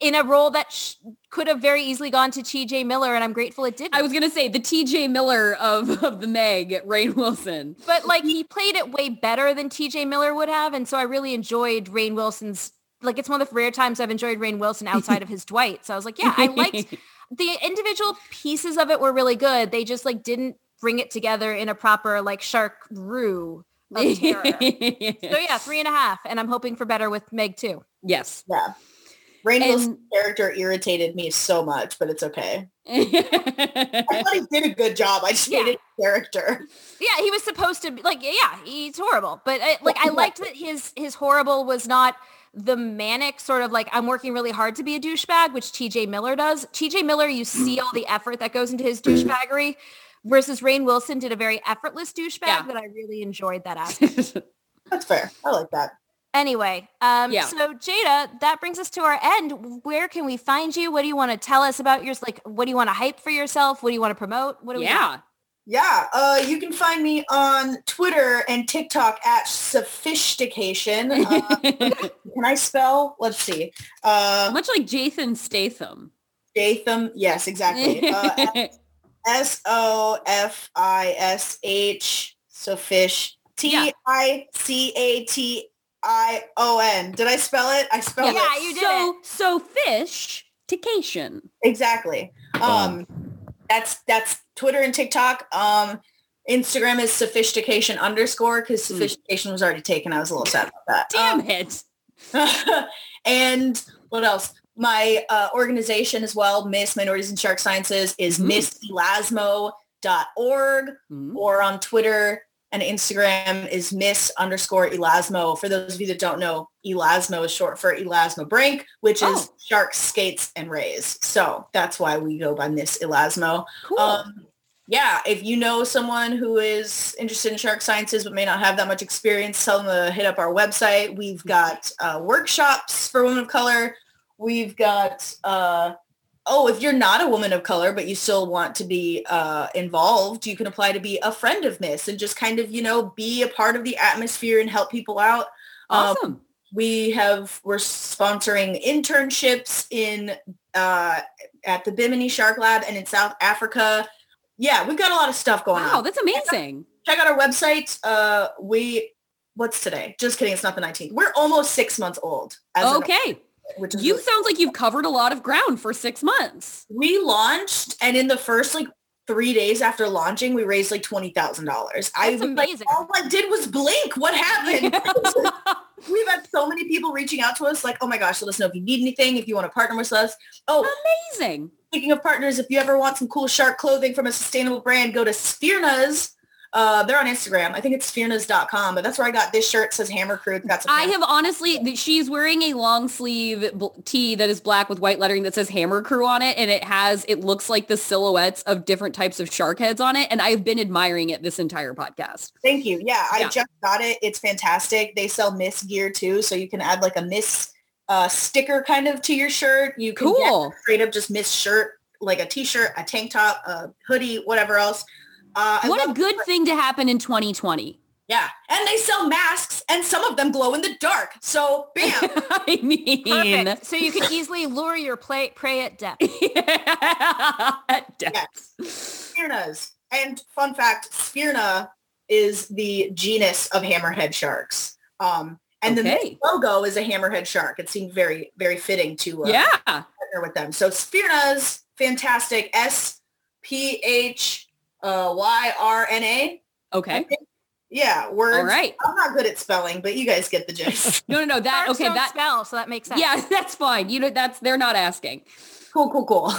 in a role that sh- could have very easily gone to T.J. Miller, and I'm grateful it didn't. I was gonna say the T.J. Miller of, of the Meg, Rainn Wilson. but like he played it way better than TJ Miller would have. And so I really enjoyed Rainn Wilson's like it's one of the rare times I've enjoyed Rainn Wilson outside of his Dwight. So I was like, yeah, I liked the individual pieces of it were really good. They just like didn't bring it together in a proper like shark rue of terror. so yeah, three and a half. And I'm hoping for better with Meg too. yes. yeah. Rainbow's And- character irritated me so much, but it's okay. I thought he did a good job. I just Yeah. hated his character. Yeah, he was supposed to be like, yeah, he's horrible. But I, like, I liked that his his horrible was not the manic sort of like I'm working really hard to be a douchebag, which T.J. Miller does. T.J. Miller, you see all the effort that goes into his douchebaggery, versus Rainn Wilson did a very effortless douchebag Yeah. that I really enjoyed that aspect. That's fair. I like that. anyway, um, Yeah. so Jaida, that brings us to our end. Where can we find you? What do you want to tell us about yours? Like, what do you want to hype for yourself? What do you want to promote? What do we yeah. Yeah, uh, you can find me on Twitter and TikTok at sofishtication. Uh, can I spell? Let's see. Uh, Much like Jathan Statham. Jatham. Yes, exactly. Uh, S O F I S H. Sophish. T I C A T I O N. Did I spell it? I spelled Yeah, it. you did so so fish tication. Exactly. Um, that's that's Twitter and TikTok. Um, Instagram is sofishtication underscore because Hmm. sofishtication was already taken. I was a little sad about that. Damn Um, it. and what else? My uh, organization as well, Miss Minorities and Shark Sciences, is Mhm. misselasmo.org Mhm. or on Twitter and Instagram is miss underscore Elasmo. For those of you that don't know, Elasmo is short for Elasmobranch, which is Oh. sharks, skates, and rays. So that's why we go by Miss Elasmo. Cool. Um, yeah, if you know someone who is interested in shark sciences but may not have that much experience, tell them to hit up our website. We've got uh, workshops for women of color. We've got uh, oh, if you're not a woman of color, but you still want to be uh, involved, you can apply to be a friend of Miss and just kind of, you know, be a part of the atmosphere and help people out. Um, Awesome. we have, we're sponsoring internships in, uh, at the Bimini Shark Lab and in South Africa. Yeah, we've got a lot of stuff going wow, on. that's amazing. Check out our website. Uh, we, what's today? Just kidding. It's not the 19th. We're almost six months old. Okay. Which You really- sounds like you've covered a lot of ground for six months. we launched and in the first like three days after launching we raised like twenty thousand dollars i like amazing. all i did was blink what happened we've had so many people reaching out to us like oh my gosh let us know if you need anything if you want to partner with us oh Amazing. speaking of partners if you ever want some cool shark clothing from a sustainable brand go to Spherenaz. Uh they're on instagram i think it's spherenaz.com but that's where i got this shirt it says hammer crew it's got some I have honestly, she's wearing a long sleeve tee that is black with white lettering that says Hammer Crew on it. And it has, it looks like the silhouettes of different types of shark heads on it. And I've been admiring it this entire podcast. Thank you. Yeah, I Yeah. just got it. It's fantastic. They sell Miss gear too, so you can add like a Miss uh, sticker kind of to your shirt. You can get Cool. straight up just Miss shirt, like a t-shirt, a tank top, a hoodie, whatever else. Uh, What a love- good thing to happen in 2020. Yeah, and they sell masks, and some of them glow in the dark. So bam. I mean, Perfect. So you can easily lure your play, prey at depth. yeah, At depth. Spherenas. And fun fact, Sphyrna is the genus of hammerhead sharks. Um, and the logo is a hammerhead shark. It seemed very, very fitting to uh, Yeah. partner with them. So Spherenas, fantastic. S P H uh, Y R N A. Okay. Yeah, words. All right. I'm not good at spelling, but you guys get the gist. No, no, no. That Sharks okay. don't That spell, so that makes sense. yeah, that's fine. You know, that's they're not asking. cool, cool, cool.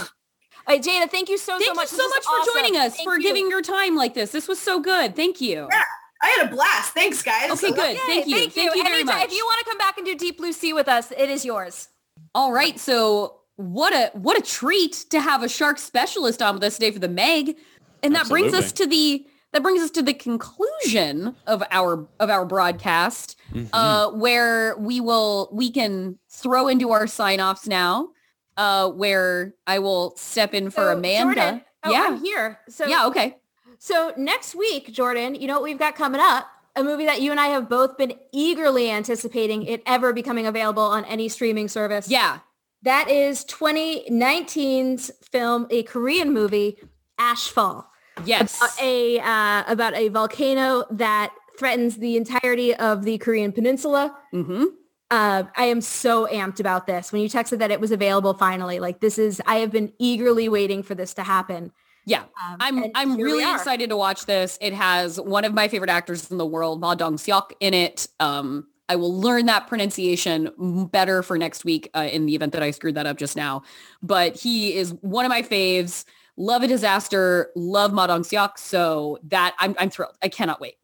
All right, Jaida, thank you so, Thank so you much. so This much for awesome. joining us, Thank for you. giving your time like this. This was so good. Thank you. Yeah. I had a blast. Thanks, guys. Okay, good. Yay, Thank you. Thank you. Thank you very much. If you want to come back and do Deep Blue Sea with us, it is yours. All right. So what a what a treat to have a shark specialist on with us today for the Meg. And that brings us to the that brings us to the conclusion of our of our broadcast, Mhm. uh, where we will we can throw into our sign-offs now, uh, where I will step in for So, Amanda. Jordan, oh, yeah. I'm here. So yeah, okay. So next week, Jordan, you know what we've got coming up? A movie that you and I have both been eagerly anticipating it ever becoming available on any streaming service. Yeah. That is 2019's film, a Korean movie, Ashfall. Yes. About a uh, about a volcano that threatens the entirety of the Korean peninsula. mm-hmm. Uh, I am so amped about this. When you texted that it was available finally, like this is, I have been eagerly waiting for this to happen. Yeah. Um, I'm I'm really excited to watch this. It has one of my favorite actors in the world, Ma Dong Seok, in it. Um, I will learn that pronunciation better for next week uh, in the event that I screwed that up just now. But he is one of my faves. Love a disaster. Love Ma Dong Seok. So that I'm I'm thrilled. I cannot wait.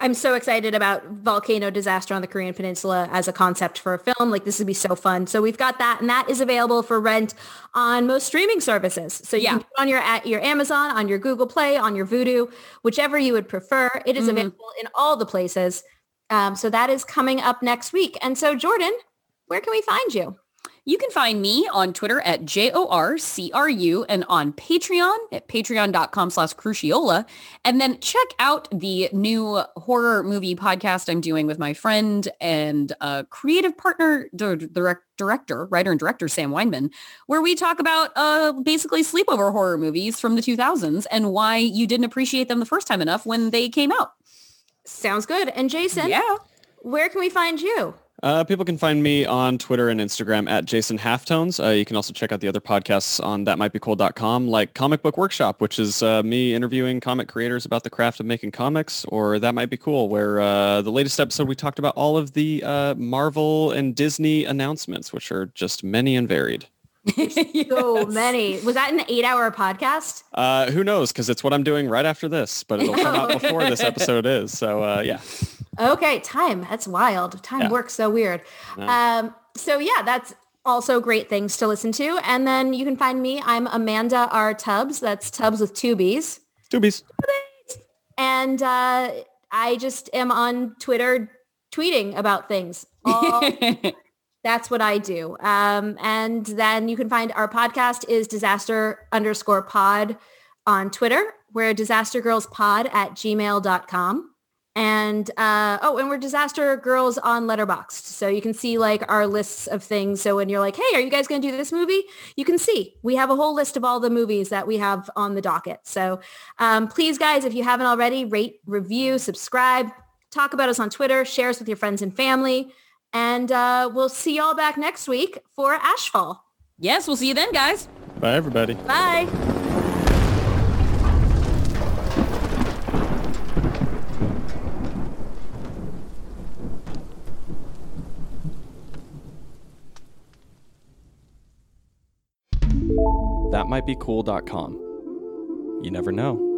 I'm so excited about volcano disaster on the Korean Peninsula as a concept for a film. Like this would be so fun. So we've got that, and that is available for rent on most streaming services. So you Yeah. can on your at your Amazon, on your Google Play, on your Vudu, whichever you would prefer. It is Mhm. available in all the places. Um, so that is coming up next week. And so Jordan, where can we find you? You can find me on Twitter at J-O-R-C-R-U and on Patreon at patreon.com slash crucchiola. And then check out the new horror movie podcast I'm doing with my friend and uh, creative partner, dir- direct, director, writer and director Sam Weinman, where we talk about uh, basically sleepover horror movies from the 2000s and why you didn't appreciate them the first time enough when they came out. Sounds good. And Jason, Yeah. where can we find you? Uh, people can find me on Twitter and Instagram at Jason Halftones. Uh, you can also check out the other podcasts on thatmightbecool.com, like Comic Book Workshop, which is uh, me interviewing comic creators about the craft of making comics, or That Might Be Cool, where uh, the latest episode we talked about all of the uh, Marvel and Disney announcements, which are just many and varied. So many. Was that an eight-hour podcast? Uh, who knows? Because it's what I'm doing right after this, but it'll come out before this episode is. So uh, yeah. Okay, time. That's wild. Time Yeah. works so weird. No. Um, so yeah, that's also great things to listen to. And then you can find me. I'm Amanda R. Tubbs. That's Tubbs with two B's. Doobies. And uh, I just am on Twitter tweeting about things all, That's what I do. Um, and then you can find our podcast is disaster underscore pod on Twitter. We're disaster girls pod at gmail.com. And uh, oh, and we're disaster girls on Letterboxd. So you can see like our lists of things. So when you're like, hey, are you guys going to do this movie? You can see we have a whole list of all the movies that we have on the docket. So um, please, guys, if you haven't already, rate, review, subscribe, talk about us on Twitter, share us with your friends and family. And uh, we'll see y'all back next week for Ashfall. Yes, we'll see you then, guys. Bye, everybody. Bye. That might be cool.com. You never know.